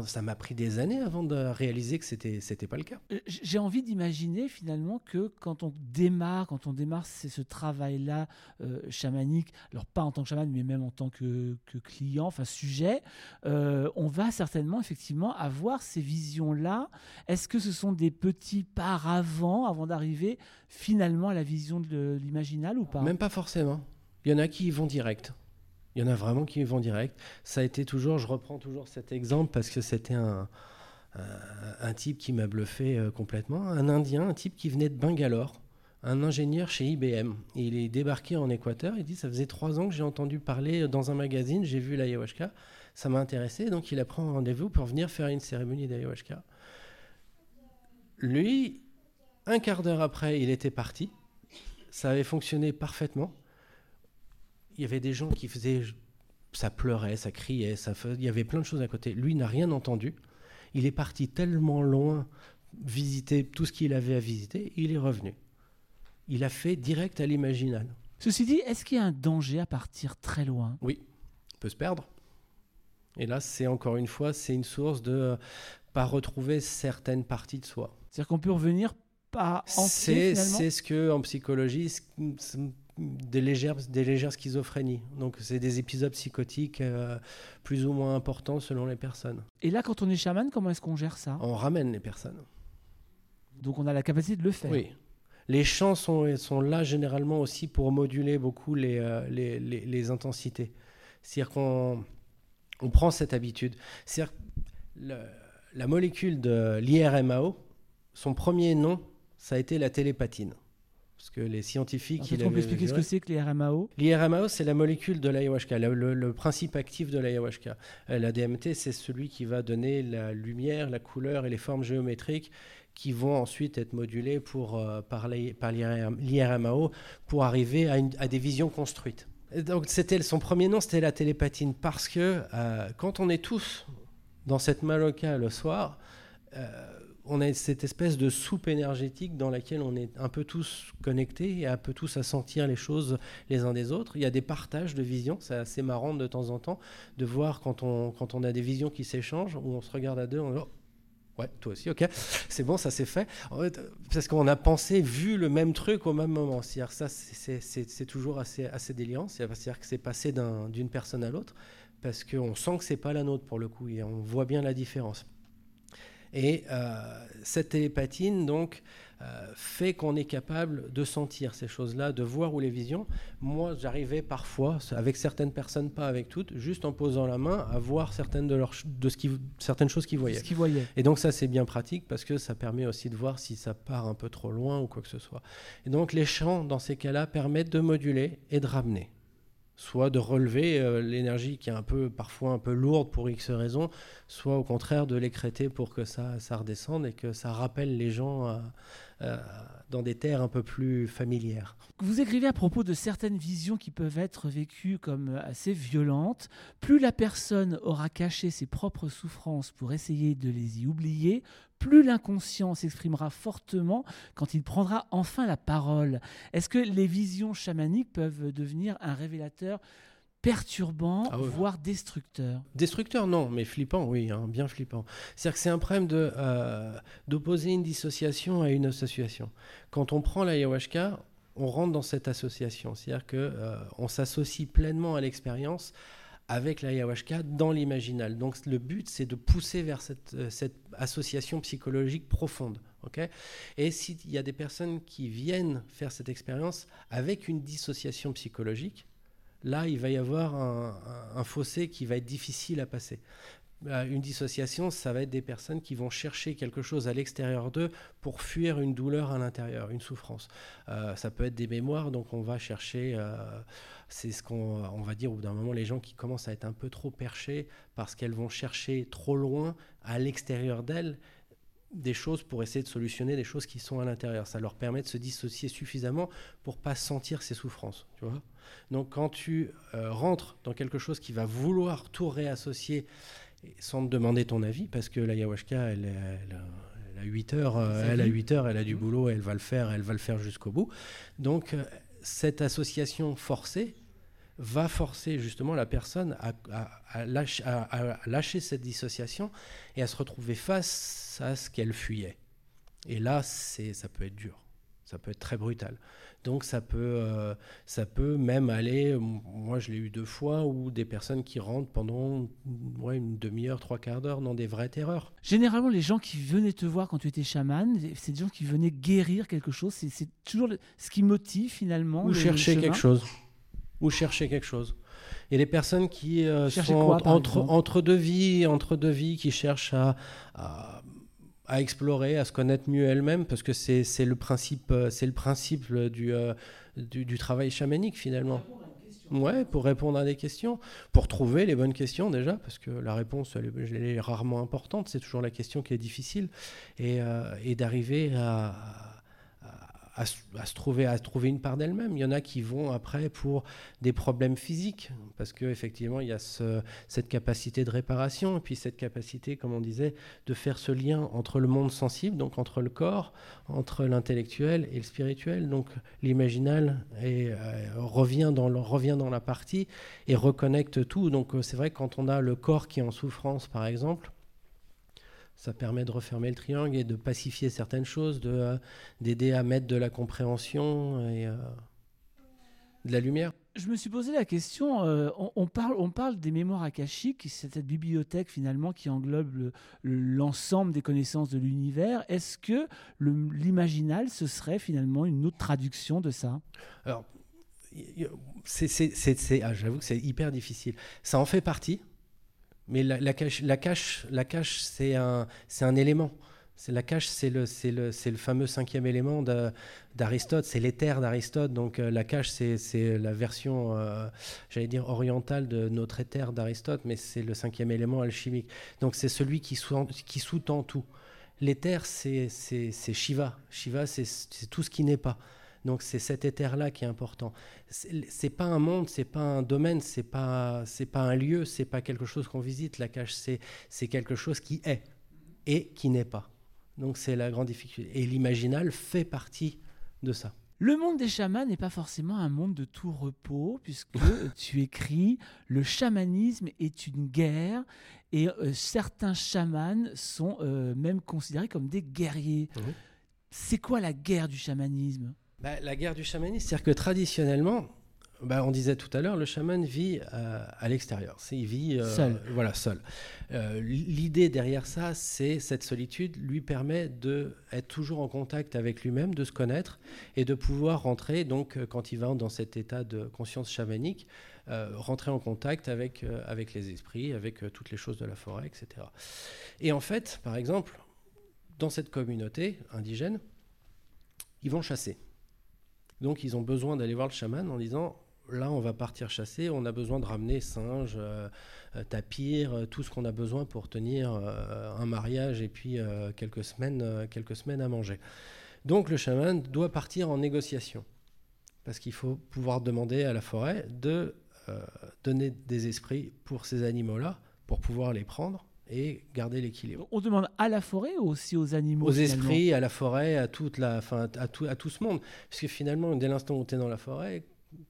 ça m'a pris des années avant de réaliser que c'était c'était pas le cas. Euh, j'ai envie d'imaginer finalement que quand on démarre, quand on démarre c'est ce travail-là euh, chamanique, alors pas en tant que chaman, mais même en tant que, client, enfin sujet, euh, on va certainement effectivement avoir ces visions-là. Est-ce que ce sont des petits paravents avant d'arriver finalement à la vision de l'imaginal ou pas? Même pas forcément. Il y en a qui y vont direct. Il y en a vraiment qui vont direct. Ça a été toujours, je reprends toujours cet exemple parce que c'était un, un, type qui m'a bluffé euh, complètement. Un Indien, un type qui venait de Bangalore, un ingénieur chez IBM. il est débarqué en Équateur. Il dit Ça faisait trois ans que j'ai entendu parler dans un magazine, j'ai vu l'ayahuasca, ça m'a intéressé. Donc il a pris un rendez-vous pour venir faire une cérémonie d'ayahuasca. Lui, un quart d'heure après, il était parti. Ça avait fonctionné parfaitement il y avait des gens qui faisaient ça pleurait, ça criait, ça il y avait plein de choses à côté. Lui n'a rien entendu. Il est parti tellement loin visiter tout ce qu'il avait à visiter, il est revenu. Il a fait direct à l'imaginal. Ceci dit, est-ce qu'il y a un danger à partir très loin? Oui, on peut se perdre. Et là, c'est encore une fois, c'est une source de euh, pas retrouver certaines parties de soi. C'est-à-dire qu'on peut revenir pas entier C'est ce que en psychologie, des légères, des légères schizophrénies. Donc, c'est des épisodes psychotiques euh, plus ou moins importants selon les personnes. Et là, quand on est chaman, comment est-ce qu'on gère ça? On ramène les personnes. Donc, on a la capacité de le faire. Oui. Les chants sont, sont là généralement aussi pour moduler beaucoup les, euh, les, les, intensités. C'est-à-dire qu'on on prend cette habitude. C'est-à-dire la molécule de l'IRMAO, son premier nom, ça a été la télépatine. Parce que les scientifiques. on peut expliquer ce que c'est que l'IRMAO L'IRMAO, c'est la molécule de l'ayahuasca, le, principe actif de l'ayahuasca. Euh, la DMT, c'est celui qui va donner la lumière, la couleur et les formes géométriques qui vont ensuite être modulées pour, euh, par l'IRMAO pour arriver à, des visions construites. donc, c'était son premier nom, c'était la télépatine, parce que euh, quand on est tous dans cette maloca le soir, on a cette espèce de soupe énergétique dans laquelle on est un peu tous connectés et un peu tous à sentir les choses les uns des autres. Il y a des partages de visions, c'est assez marrant de temps en temps de voir quand on, quand on a des visions qui s'échangent, où on se regarde à deux, on dit oh, Ouais, toi aussi, ok, c'est bon, ça c'est fait. parce qu'on a pensé, vu le même truc au même moment. C'est-à-dire ça, c'est toujours assez, assez. C'est-à-dire que c'est passé d'une personne à l'autre, parce qu'on sent que c'est pas la nôtre pour le coup, et on voit bien la différence. Et euh, cette télépatine, donc, euh, fait qu'on est capable de sentir ces choses-là, de voir où les visions. Moi, j'arrivais parfois, avec certaines personnes, pas avec toutes, juste en posant la main, à voir certaines, de leur, de ce qui, certaines choses qu'ils voyaient. Voyaient. Et donc ça, c'est bien pratique parce que ça permet aussi de voir si ça part un peu trop loin ou quoi que ce soit. Et donc les chants, dans ces cas-là, permettent de moduler et de ramener soit de relever euh, l'énergie qui est un peu parfois un peu lourde pour X raisons, soit au contraire de l'écréter pour que ça, ça redescende et que ça rappelle les gens dans des terres un peu plus familières. Vous écrivez à propos de certaines visions qui peuvent être vécues comme assez violentes. Plus la personne aura caché ses propres souffrances pour essayer de les y oublier, plus l'inconscient s'exprimera fortement quand il prendra enfin la parole. Est-ce que les visions chamaniques peuvent devenir un révélateur perturbant, ah voire destructeur. Destructeur, non, mais flippant, oui, hein, bien flippant. C'est-à-dire que c'est un problème de, euh, d'opposer une dissociation à une association. Quand on prend l'ayahuasca, on rentre dans cette association. C'est-à-dire qu'on euh, on s'associe pleinement à l'expérience avec l'ayahuasca dans l'imaginal. Donc le but, c'est de pousser vers cette, euh, cette association psychologique profonde. Et s'il y a des personnes qui viennent faire cette expérience avec une dissociation psychologique, là, il va y avoir un, fossé qui va être difficile à passer. Euh, une dissociation, ça va être des personnes qui vont chercher quelque chose à l'extérieur d'eux pour fuir une douleur à l'intérieur, une souffrance. Euh, ça peut être des mémoires, donc on va chercher, euh, c'est ce qu'on on va dire au bout d'un moment, les gens qui commencent à être un peu trop perchés parce qu'elles vont chercher trop loin à l'extérieur d'elles des choses pour essayer de solutionner des choses qui sont à l'intérieur. Ça leur permet de se dissocier suffisamment pour pas sentir ces souffrances. Tu vois Donc quand tu euh, rentres dans quelque chose qui va vouloir tout réassocier sans te demander ton avis, parce que l'ayahuasca, elle, elle, elle, a 8 heures, euh, elle a 8 heures, elle a du mmh. boulot, elle va le faire, elle va le faire jusqu'au bout. Donc euh, cette association forcée, va forcer justement la personne à, lâcher, cette dissociation et à se retrouver face à ce qu'elle fuyait. Et là, c'est, ça peut être dur, ça peut être très brutal. Donc ça peut, euh, ça peut même aller, moi je l'ai eu deux fois, où des personnes qui rentrent pendant une demi-heure, trois quarts d'heure dans des vraies terreurs. Généralement, les gens qui venaient te voir quand tu étais chaman, c'est des gens qui venaient guérir quelque chose, c'est, toujours ce qui motive finalement. Ou chercher quelque chose ou chercher quelque chose. A des personnes qui euh, sont entre, entre, deux vies, entre deux vies, qui cherchent à, à, explorer, à se connaître mieux elles-mêmes, parce que c'est le principe, euh, c'est le principe du, euh, du, du, travail chamanique finalement. Ouais, pour répondre à des questions, pour trouver les bonnes questions déjà, parce que la réponse elle, est rarement importante, c'est toujours la question qui est difficile, et, et d'arriver à à, se trouver, à trouver une part d'elle-même. Il y en a qui vont après pour des problèmes physiques, parce qu'effectivement, il y a ce, cette capacité de réparation, et puis cette capacité, comme on disait, de faire ce lien entre le monde sensible, donc entre le corps, entre l'intellectuel et le spirituel. Donc l'imaginal euh, revient, dans revient dans la partie et reconnecte tout. Donc euh, c'est vrai quand on a le corps qui est en souffrance, par exemple, ça permet de refermer le triangle et de pacifier certaines choses, de, euh, d'aider à mettre de la compréhension et euh, de la lumière. Je me suis posé la question, euh, on, parle, on parle des mémoires akashiques, c'est cette bibliothèque finalement qui englobe l'ensemble des connaissances de l'univers. Est-ce que l'imaginal, ce serait finalement une autre traduction de ça? Alors, c'est, c'est, ah, j'avoue que c'est hyper difficile. Ça en fait partie, mais la, cache, la cache, c'est un, élément. C'est la cache, c'est le, c'est le, le fameux cinquième élément d'Aristote, c'est l'éther d'Aristote. Donc euh, la cache, c'est, la version, euh, j'allais dire orientale de notre éther d'Aristote, mais c'est le cinquième élément alchimique. Donc c'est celui qui, sous, qui sous-tend tout. L'éther, c'est, c'est, Shiva. Shiva, c'est tout ce qui n'est pas. Donc c'est cet éther-là qui est important. C'est pas un monde, c'est pas un domaine, c'est pas c'est pas un lieu, c'est pas quelque chose qu'on visite. La cache, c'est c'est quelque chose qui est et qui n'est pas. Donc c'est la grande difficulté. Et l'imaginal fait partie de ça. Le monde des chamans n'est pas forcément un monde de tout repos, puisque tu écris Le chamanisme est une guerre, et euh, certains chamans sont euh, même considérés comme des guerriers. C'est quoi la guerre du chamanisme? Bah, la guerre du chamanisme, c'est-à-dire que traditionnellement, bah, on disait tout à l'heure, le chaman vit euh, à l'extérieur. Il vit euh, seul. Voilà, seul. Euh, l'idée derrière ça, c'est cette solitude lui permet d'être toujours en contact avec lui-même, de se connaître et de pouvoir rentrer, donc quand il va dans cet état de conscience chamanique, rentrer en contact avec, avec les esprits, avec toutes les choses de la forêt, etc. Et en fait, par exemple, dans cette communauté indigène, ils vont chasser. Donc ils ont besoin d'aller voir le chaman en disant là on va partir chasser, on a besoin de ramener singes, euh, euh, tapirs, euh, tout ce qu'on a besoin pour tenir un mariage et puis quelques, semaines, quelques semaines à manger. Donc le chaman doit partir en négociation parce qu'il faut pouvoir demander à la forêt de donner des esprits pour ces animaux-là pour pouvoir les prendre et garder l'équilibre. On demande à la forêt ou aussi aux animaux Aux esprits, à la forêt, à, toute la, enfin, à, tout, à tout ce monde. Parce que finalement, dès l'instant où tu es dans la forêt,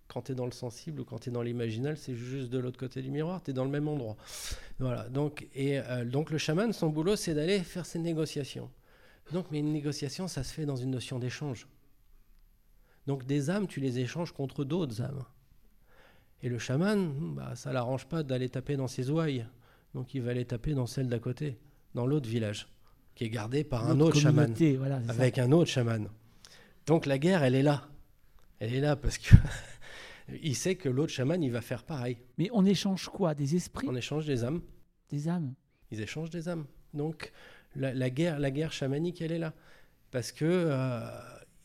quand tu es dans le sensible ou quand tu es dans l'imaginal, c'est juste de l'autre côté du miroir, tu es dans le même endroit. Voilà. Donc, et, euh, donc le chaman, son boulot, c'est d'aller faire ses négociations. Donc, mais une négociation, ça se fait dans une notion d'échange. Donc des âmes, tu les échanges contre d'autres âmes. Et le chaman, bah, ça l'arrange pas d'aller taper dans ses ouailles. Donc il va aller taper dans celle d'à côté, dans l'autre village, qui est gardé par un autre chaman, avec un autre chaman. Donc la guerre, elle est là. Elle est là parce que il sait que l'autre chaman, il va faire pareil. Mais on échange quoi? Des esprits? On échange des âmes. Des âmes. Ils échangent des âmes. Donc la, guerre, la guerre chamanique, elle est là parce que euh,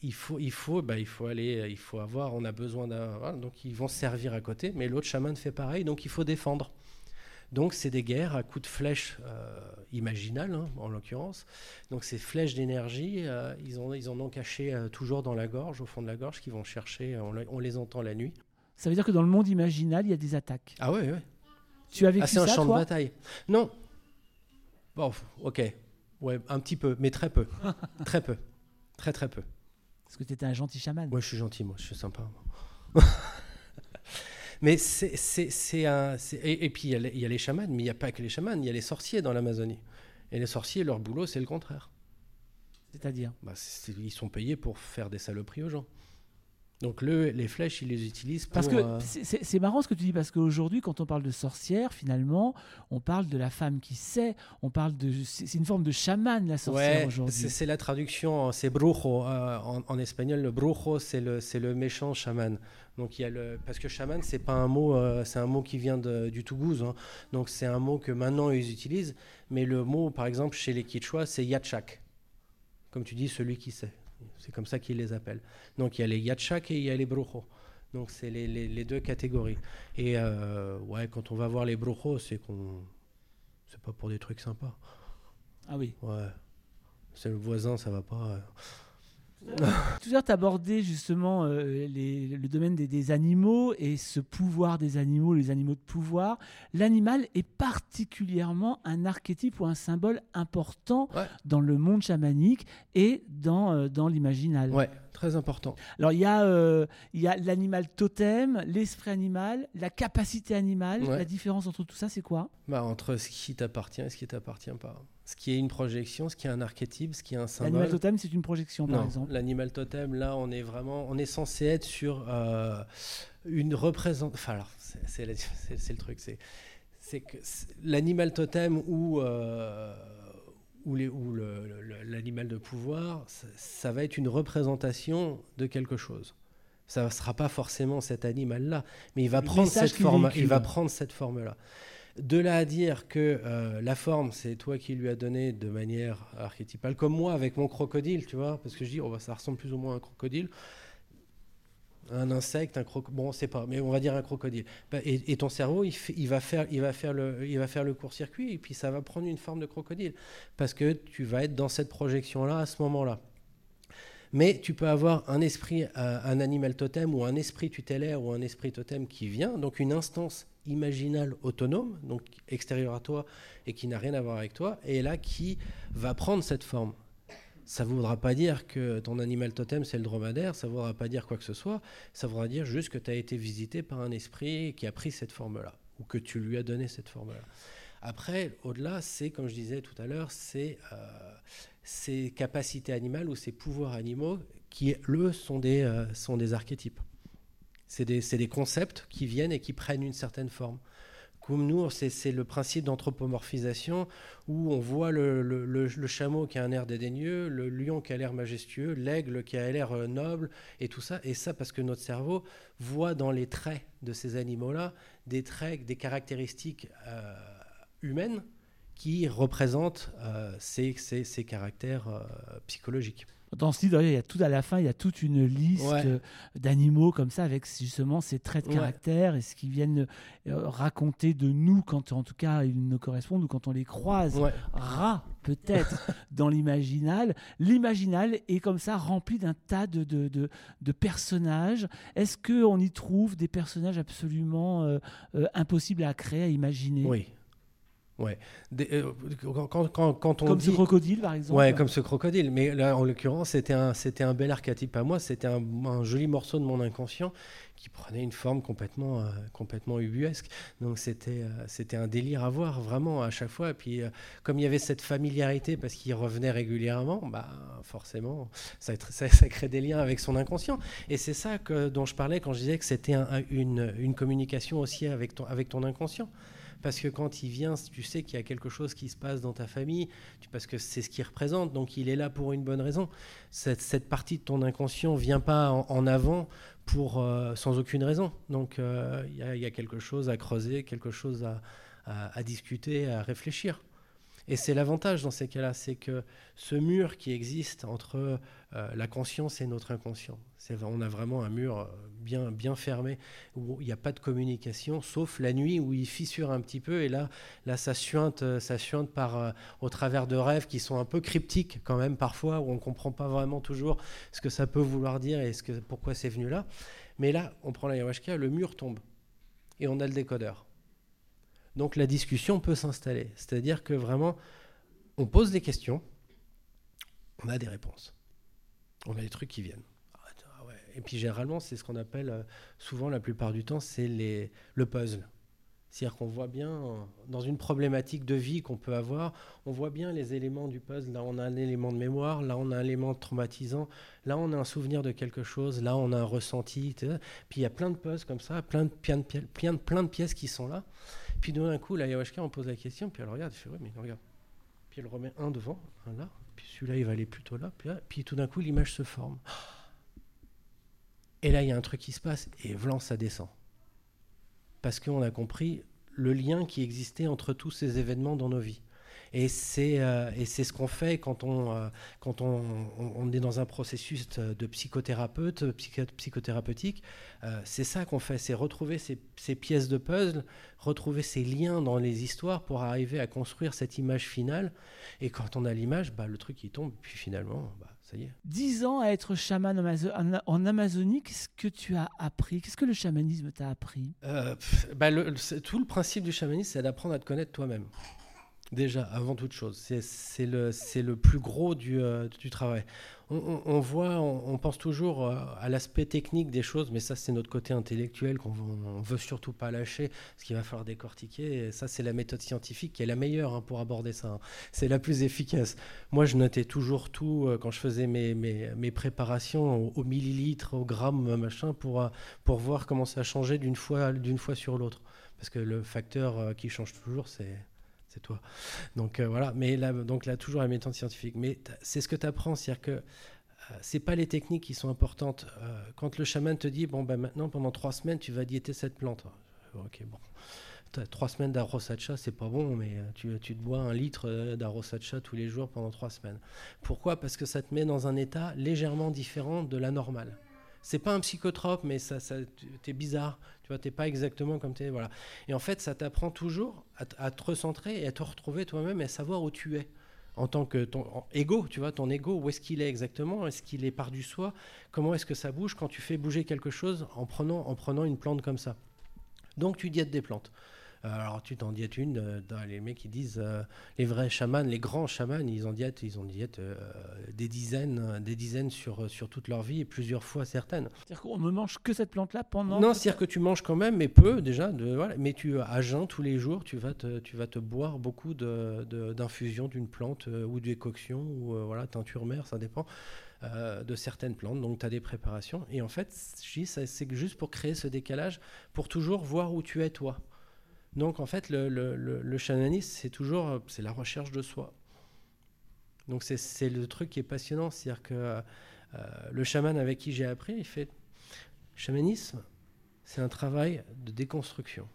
il faut, il faut, bah, il faut aller, il faut avoir, on a besoin d'un, donc ils vont servir à côté, mais l'autre chaman fait pareil, donc il faut défendre. Donc c'est des guerres à coups de flèches euh, imaginales, hein, en l'occurrence. Donc ces flèches d'énergie, euh, ils, ont, ils en ont caché euh, toujours dans la gorge, au fond de la gorge, qui vont chercher, on, les entend la nuit. Ça veut dire que dans le monde imaginal, il y a des attaques Ah oui, oui. Tu as vécu ah, c'est un champ de bataille. Non. Bon, ok. Ouais, un petit peu, mais très peu. très peu. Très, très peu. Parce que tu étais un gentil chaman. Moi, je suis gentil, moi, je suis sympa. Mais c'est un. Et, puis il y, a les chamans, mais il n'y a pas que les chamans, il y a les sorciers dans l'Amazonie. Et les sorciers, leur boulot, c'est le contraire. C'est-à-dire? Bah, Ils sont payés pour faire des saloperies aux gens. Donc le, les flèches, ils les utilisent pour... Parce que euh, c'est marrant ce que tu dis, parce qu'aujourd'hui, quand on parle de sorcière, finalement, on parle de la femme qui sait, on parle de... C'est une forme de chaman, la sorcière, ouais, aujourd'hui. C'est la traduction, c'est brujo. Euh, en, espagnol, le brujo, c'est le, le méchant chaman. Donc il y a le... Parce que chaman, c'est pas un mot, euh, c'est un mot qui vient de, du Tougouse. Hein. Donc c'est un mot que maintenant ils utilisent. Mais le mot, par exemple, chez les Quichua, c'est yachak. Comme tu dis, celui qui sait. C'est comme ça qu'ils les appellent. Donc il y a les yatchak et il y a les brujos. Donc c'est les, les, deux catégories. Et euh, ouais, quand on va voir les brujos, c'est qu'on, c'est pas pour des trucs sympas. Ah oui. Ouais. C'est le voisin, ça va pas. Tout à l'heure, tu abordé justement euh, le domaine des, animaux et ce pouvoir des animaux, les animaux de pouvoir. L'animal est particulièrement un archétype ou un symbole important dans le monde chamanique et dans, euh, dans l'imaginal. Ouais, très important. Alors, il y a, euh, y a l'animal totem, l'esprit animal, la capacité animale. La différence entre tout ça, c'est quoi? Bah, Entre ce qui t'appartient et ce qui t'appartient pas ce qui est une projection, ce qui est un archétype, ce qui est un symbole. L'animal totem, c'est une projection, par exemple. L'animal totem, là, on est vraiment, on est censé être sur euh, une représentation. Enfin, alors, c'est le truc, c'est que l'animal totem ou euh, ou l'animal de pouvoir, ça, va être une représentation de quelque chose. Ça ne sera pas forcément cet animal-là, mais il va prendre cette forme. Il va prendre cette forme-là. De là à dire que euh, la forme, c'est toi qui lui as donné de manière archétypale, comme moi avec mon crocodile, tu vois, parce que je dis, oh, bah, ça ressemble plus ou moins à un crocodile. Un insecte, un crocodile, bon, on sait pas, mais on va dire un crocodile. Bah, et, ton cerveau, il, va faire, il, va faire le, il va faire le court-circuit, et puis ça va prendre une forme de crocodile, parce que tu vas être dans cette projection-là à ce moment-là. Mais tu peux avoir un esprit, euh, un animal totem, ou un esprit tutélaire, ou un esprit totem qui vient, donc une instance imaginal autonome, donc extérieur à toi et qui n'a rien à voir avec toi, et là qui va prendre cette forme. Ça ne voudra pas dire que ton animal totem c'est le dromadaire, ça ne voudra pas dire quoi que ce soit, ça voudra dire juste que tu as été visité par un esprit qui a pris cette forme-là, ou que tu lui as donné cette forme-là. Après, au-delà, c'est, comme je disais tout à l'heure, c'est euh, ces capacités animales ou ces pouvoirs animaux qui, eux, sont des, euh, sont des archétypes. C'est des, concepts qui viennent et qui prennent une certaine forme. Comme nous, c'est le principe d'anthropomorphisation où on voit le, chameau qui a un air dédaigneux, le lion qui a l'air majestueux, l'aigle qui a l'air euh, noble, et tout ça. Et ça parce que notre cerveau voit dans les traits de ces animaux-là des traits, des caractéristiques euh, humaines qui représentent euh, ces, caractères psychologiques. Dans ce livre, il y a tout à la fin, il y a toute une liste d'animaux comme ça, avec justement ces traits de caractère et ce qu'ils viennent euh, raconter de nous quand, en tout cas, ils nous correspondent ou quand on les croise. Rats, peut-être, dans l'imaginal. L'imaginal est comme ça rempli d'un tas de, de, de, personnages. Est-ce qu'on y trouve des personnages absolument euh, euh, impossibles à créer, à imaginer? Oui. Ouais. Euh, quand, quand, quand, on comme ce crocodile, par exemple. Ouais, comme ce crocodile. Mais là, en l'occurrence, c'était un, c'était un bel archétype à moi. C'était un, un, joli morceau de mon inconscient qui prenait une forme complètement, euh, complètement ubuesque. Donc c'était, euh, c'était un délire à voir vraiment à chaque fois. Et puis comme il y avait cette familiarité parce qu'il revenait régulièrement, bah forcément, ça, ça, ça, crée des liens avec son inconscient. Et c'est ça que, dont je parlais quand je disais que c'était une, une communication aussi avec ton, avec ton inconscient. Parce que quand il vient, tu sais qu'il y a quelque chose qui se passe dans ta famille, parce que c'est ce qu'il représente, donc il est là pour une bonne raison. Cette, partie de ton inconscient vient pas en, avant pour, euh, sans aucune raison. Donc euh, il y, a quelque chose à creuser, quelque chose à, à discuter, à réfléchir. Et c'est l'avantage dans ces cas-là, c'est que ce mur qui existe entre euh, la conscience et notre inconscient, on a vraiment un mur euh, bien, bien fermé où il n'y a pas de communication, sauf la nuit où il fissure un petit peu et là, là ça suinte, euh, ça suinte par, au travers de rêves qui sont un peu cryptiques quand même parfois, où on ne comprend pas vraiment toujours ce que ça peut vouloir dire et ce que, pourquoi c'est venu là. Mais là, on prend l'ayahuasca, le mur tombe et on a le décodeur. Donc la discussion peut s'installer. C'est-à-dire que vraiment, on pose des questions, on a des réponses. On a des trucs qui viennent. Ah, Et puis généralement, c'est ce qu'on appelle euh, souvent la plupart du temps, c'est le puzzle. C'est-à-dire qu'on voit bien, dans une problématique de vie qu'on peut avoir, on voit bien les éléments du puzzle. Là, on a un élément de mémoire, là, on a un élément traumatisant, là, on a un souvenir de quelque chose, là, on a un ressenti. Puis il y a plein de puzzles comme ça, plein de pièces qui sont là. Puis d'un coup, l'ayahuasca, on pose la question, puis elle regarde, il fait, oui, mais regarde. Puis elle remet un devant, un là, puis celui-là, il va aller plutôt là, puis, là, puis tout d'un coup, l'image se forme. Et là, il y a un truc qui se passe, et vlan, ça descend parce qu'on a compris le lien qui existait entre tous ces événements dans nos vies. Et c'est euh, et c'est ce qu'on fait quand on euh, quand on, on, est dans un processus de psychothérapeute psychothérapeutique. Euh, c'est ça qu'on fait, c'est retrouver ces, ces, pièces de puzzle, retrouver ces liens dans les histoires pour arriver à construire cette image finale. Et quand on a l'image, bah, le truc il tombe. Puis finalement, bah, ça y est. Dix ans à être chaman en Amazonie, qu'est-ce que tu as appris? Qu'est-ce que le chamanisme t'a appris? Bah, Tout le principe du chamanisme, c'est d'apprendre à te connaître toi-même. Déjà, avant toute chose, c'est le, le plus gros du, euh, du travail. On, voit, on, pense toujours euh, à l'aspect technique des choses, mais ça, c'est notre côté intellectuel qu'on ne veut surtout pas lâcher, ce qu'il va falloir décortiquer. Et ça, c'est la méthode scientifique qui est la meilleure hein, pour aborder ça. Hein. C'est la plus efficace. Moi, je notais toujours tout euh, quand je faisais mes, mes, préparations au, millilitre, au gramme, machin, pour, pour voir comment ça changeait d'une fois, fois sur l'autre. Parce que le facteur qui change toujours, c'est c'est toi. Donc euh, voilà, mais là, donc là, toujours la méthode scientifique. Mais c'est ce que tu apprends, c'est-à-dire que euh, c'est pas les techniques qui sont importantes. Euh, quand le chaman te dit, bon, ben maintenant, pendant trois semaines, tu vas diéter cette plante. Ok, bon. Trois semaines d'arrosacha, c'est pas bon, mais tu, tu, te bois un litre d'arrosacha tous les jours pendant trois semaines. Pourquoi? Parce que ça te met dans un état légèrement différent de la normale c'est pas un psychotrope, mais ça, ça t'es bizarre. Tu vois, t'es pas exactement comme t'es. Voilà. Et en fait, ça t'apprend toujours à, te recentrer et à te retrouver toi-même et à savoir où tu es en tant que ton ego, tu vois, ton ego, où est-ce qu'il est exactement? Est-ce qu'il est par du soi? Comment est-ce que ça bouge quand tu fais bouger quelque chose en prenant, en prenant une plante comme ça? Donc tu diètes des plantes. Euh, alors tu t'en diètes une, euh, les mecs qui disent, euh, les vrais chamans, les grands chamans, ils en diètent, ils ont diète des dizaines, des dizaines sur, sur toute leur vie et plusieurs fois certaines. C'est-à-dire qu'on ne mange que cette plante-là pendant... Non, c'est-à-dire que tu manges quand même, mais peu déjà, de, voilà, mais tu à jeun tous les jours, tu vas te, tu vas te boire beaucoup d'infusions de, d'une plante ou décoction ou voilà, teinture mère, ça dépend. de certaines plantes. Donc, tu as des préparations. Et en fait, c'est juste pour créer ce décalage, pour toujours voir où tu es, toi. Donc en fait, le, chamanisme, c'est toujours c'est la recherche de soi. Donc c'est le truc qui est passionnant, c'est-à-dire que euh, le chaman avec qui j'ai appris, il fait chamanisme, c'est un travail de déconstruction.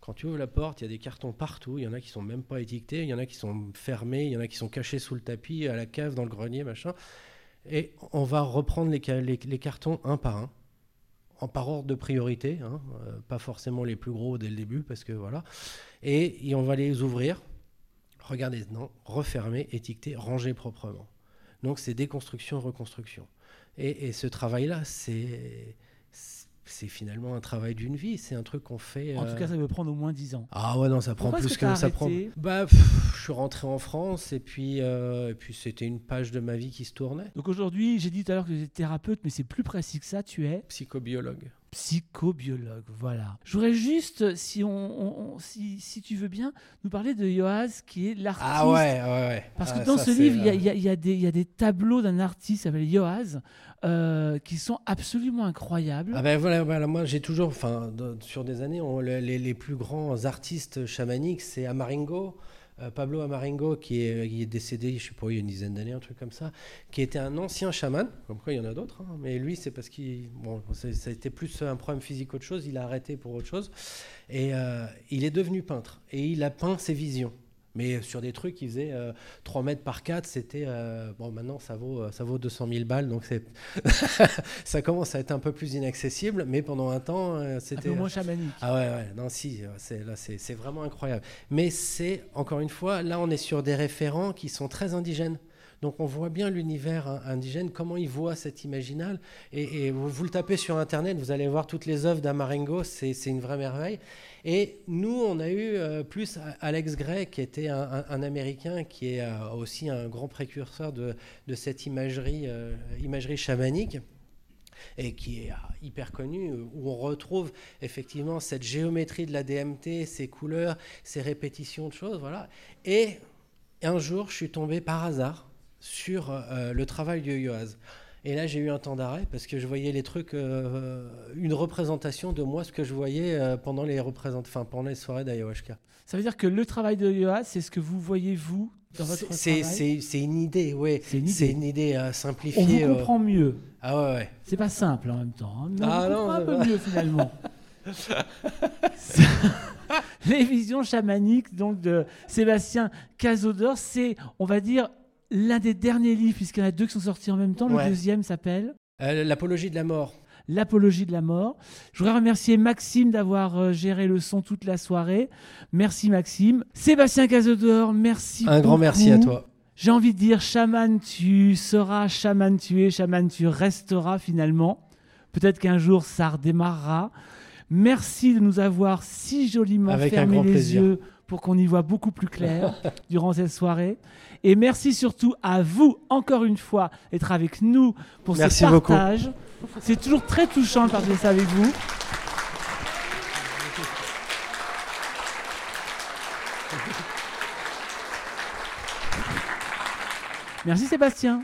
Quand tu ouvres la porte, il y a des cartons partout, il y en a qui sont même pas étiquetés, il y en a qui sont fermés, il y en a qui sont cachés sous le tapis, à la cave, dans le grenier, machin. Et on va reprendre les cartons un par un en par ordre de priorité, hein, euh, pas forcément les plus gros dès le début, parce que voilà. Et, on va les ouvrir, regardez, non, refermer, étiqueter, ranger proprement. Donc c'est déconstruction, reconstruction. Et, et ce travail-là, c'est c'est finalement un travail d'une vie. C'est un truc qu'on fait. En tout cas, euh, ça peut prendre au moins 10 ans. Ah ouais, non, ça prend plus que, ça prend. Bah, je suis rentré en France et puis, euh, et puis c'était une page de ma vie qui se tournait. Donc aujourd'hui, j'ai dit tout à l'heure que j'étais thérapeute, mais c'est plus précis que ça. Tu es psychobiologue psychobiologue. Voilà. Je voudrais juste, si, on, si, si, tu veux bien, nous parler de Yoaz, qui est l'artiste. Ah ouais, ouais, ouais. Parce que ah, dans ce livre, il y, y, y, a des tableaux d'un artiste qui s'appelle Yoaz, euh, qui sont absolument incroyables. Ah ben voilà, voilà moi j'ai toujours, enfin, sur des années, les, les, plus grands artistes chamaniques, c'est Amaringo. Euh, Pablo Amaringo, qui est, décédé, je pas, il y a une dizaine d'années, un truc comme ça, qui était un ancien chaman, comme quoi il y en a d'autres, hein, mais lui, c'est parce qu'il. Bon, ça a été plus un problème physique qu'autre chose, il a arrêté pour autre chose. Et euh, il est devenu peintre, et il a peint ses visions. Mais sur des trucs qui faisaient 3 euh, mètres par 4, c'était. Euh, bon, maintenant, ça vaut, euh, ça vaut 200 000 balles, donc ça commence à être un peu plus inaccessible, mais pendant un temps, c'était. Un peu moins chamanique. Ah ouais, ouais, non, si, là, c'est vraiment incroyable. Mais c'est, encore une fois, là, on est sur des référents qui sont très indigènes. Donc on voit bien l'univers indigène, comment il voit cet imaginal. Et, vous, le tapez sur Internet, vous allez voir toutes les œuvres d'Amarengo, c'est une vraie merveille. Et nous, on a eu euh, plus Alex Gray, qui était un, Américain, qui est euh, aussi un grand précurseur de, cette imagerie, euh, imagerie chamanique et qui est hyper connu, où on retrouve effectivement cette géométrie de la DMT, ces couleurs, ces répétitions de choses, voilà. Et un jour, je suis tombé par hasard sur le travail de Yoaz. Et là, j'ai eu un temps d'arrêt parce que je voyais les trucs, euh, une représentation de moi, ce que je voyais euh, pendant les enfin, pendant les soirées d'ayahuasca. Ça veut dire que le travail de Yoa, c'est ce que vous voyez vous dans votre travail. C'est une idée, oui. C'est une idée, une simplifiée. On vous comprend mieux. Ah ouais, ouais. C'est pas simple en même temps. Hein, mais ah on non, un peu mieux finalement. les visions chamaniques donc de Sébastien Cazodor, c'est, on va dire, l'un des derniers livres, puisqu'il y en a deux qui sont sortis en même temps. Le deuxième s'appelle Euh, L'apologie de la mort. L'apologie de la mort. Je voudrais remercier Maxime d'avoir euh, géré le son toute la soirée. Merci Maxime. Sébastien Cazodor, merci. Un grand merci à toi. J'ai envie de dire, chaman, tu seras, chaman, tu es, chaman, tu resteras finalement. Peut-être qu'un jour, ça redémarrera. Merci de nous avoir si joliment Avec un fermé grand les plaisir. yeux pour qu'on y voit beaucoup plus clair durant cette soirée. Et merci surtout à vous, encore une fois, d'être avec nous pour Merci ce beaucoup. partage. C'est toujours très touchant de partager ça avec vous. Merci Sébastien.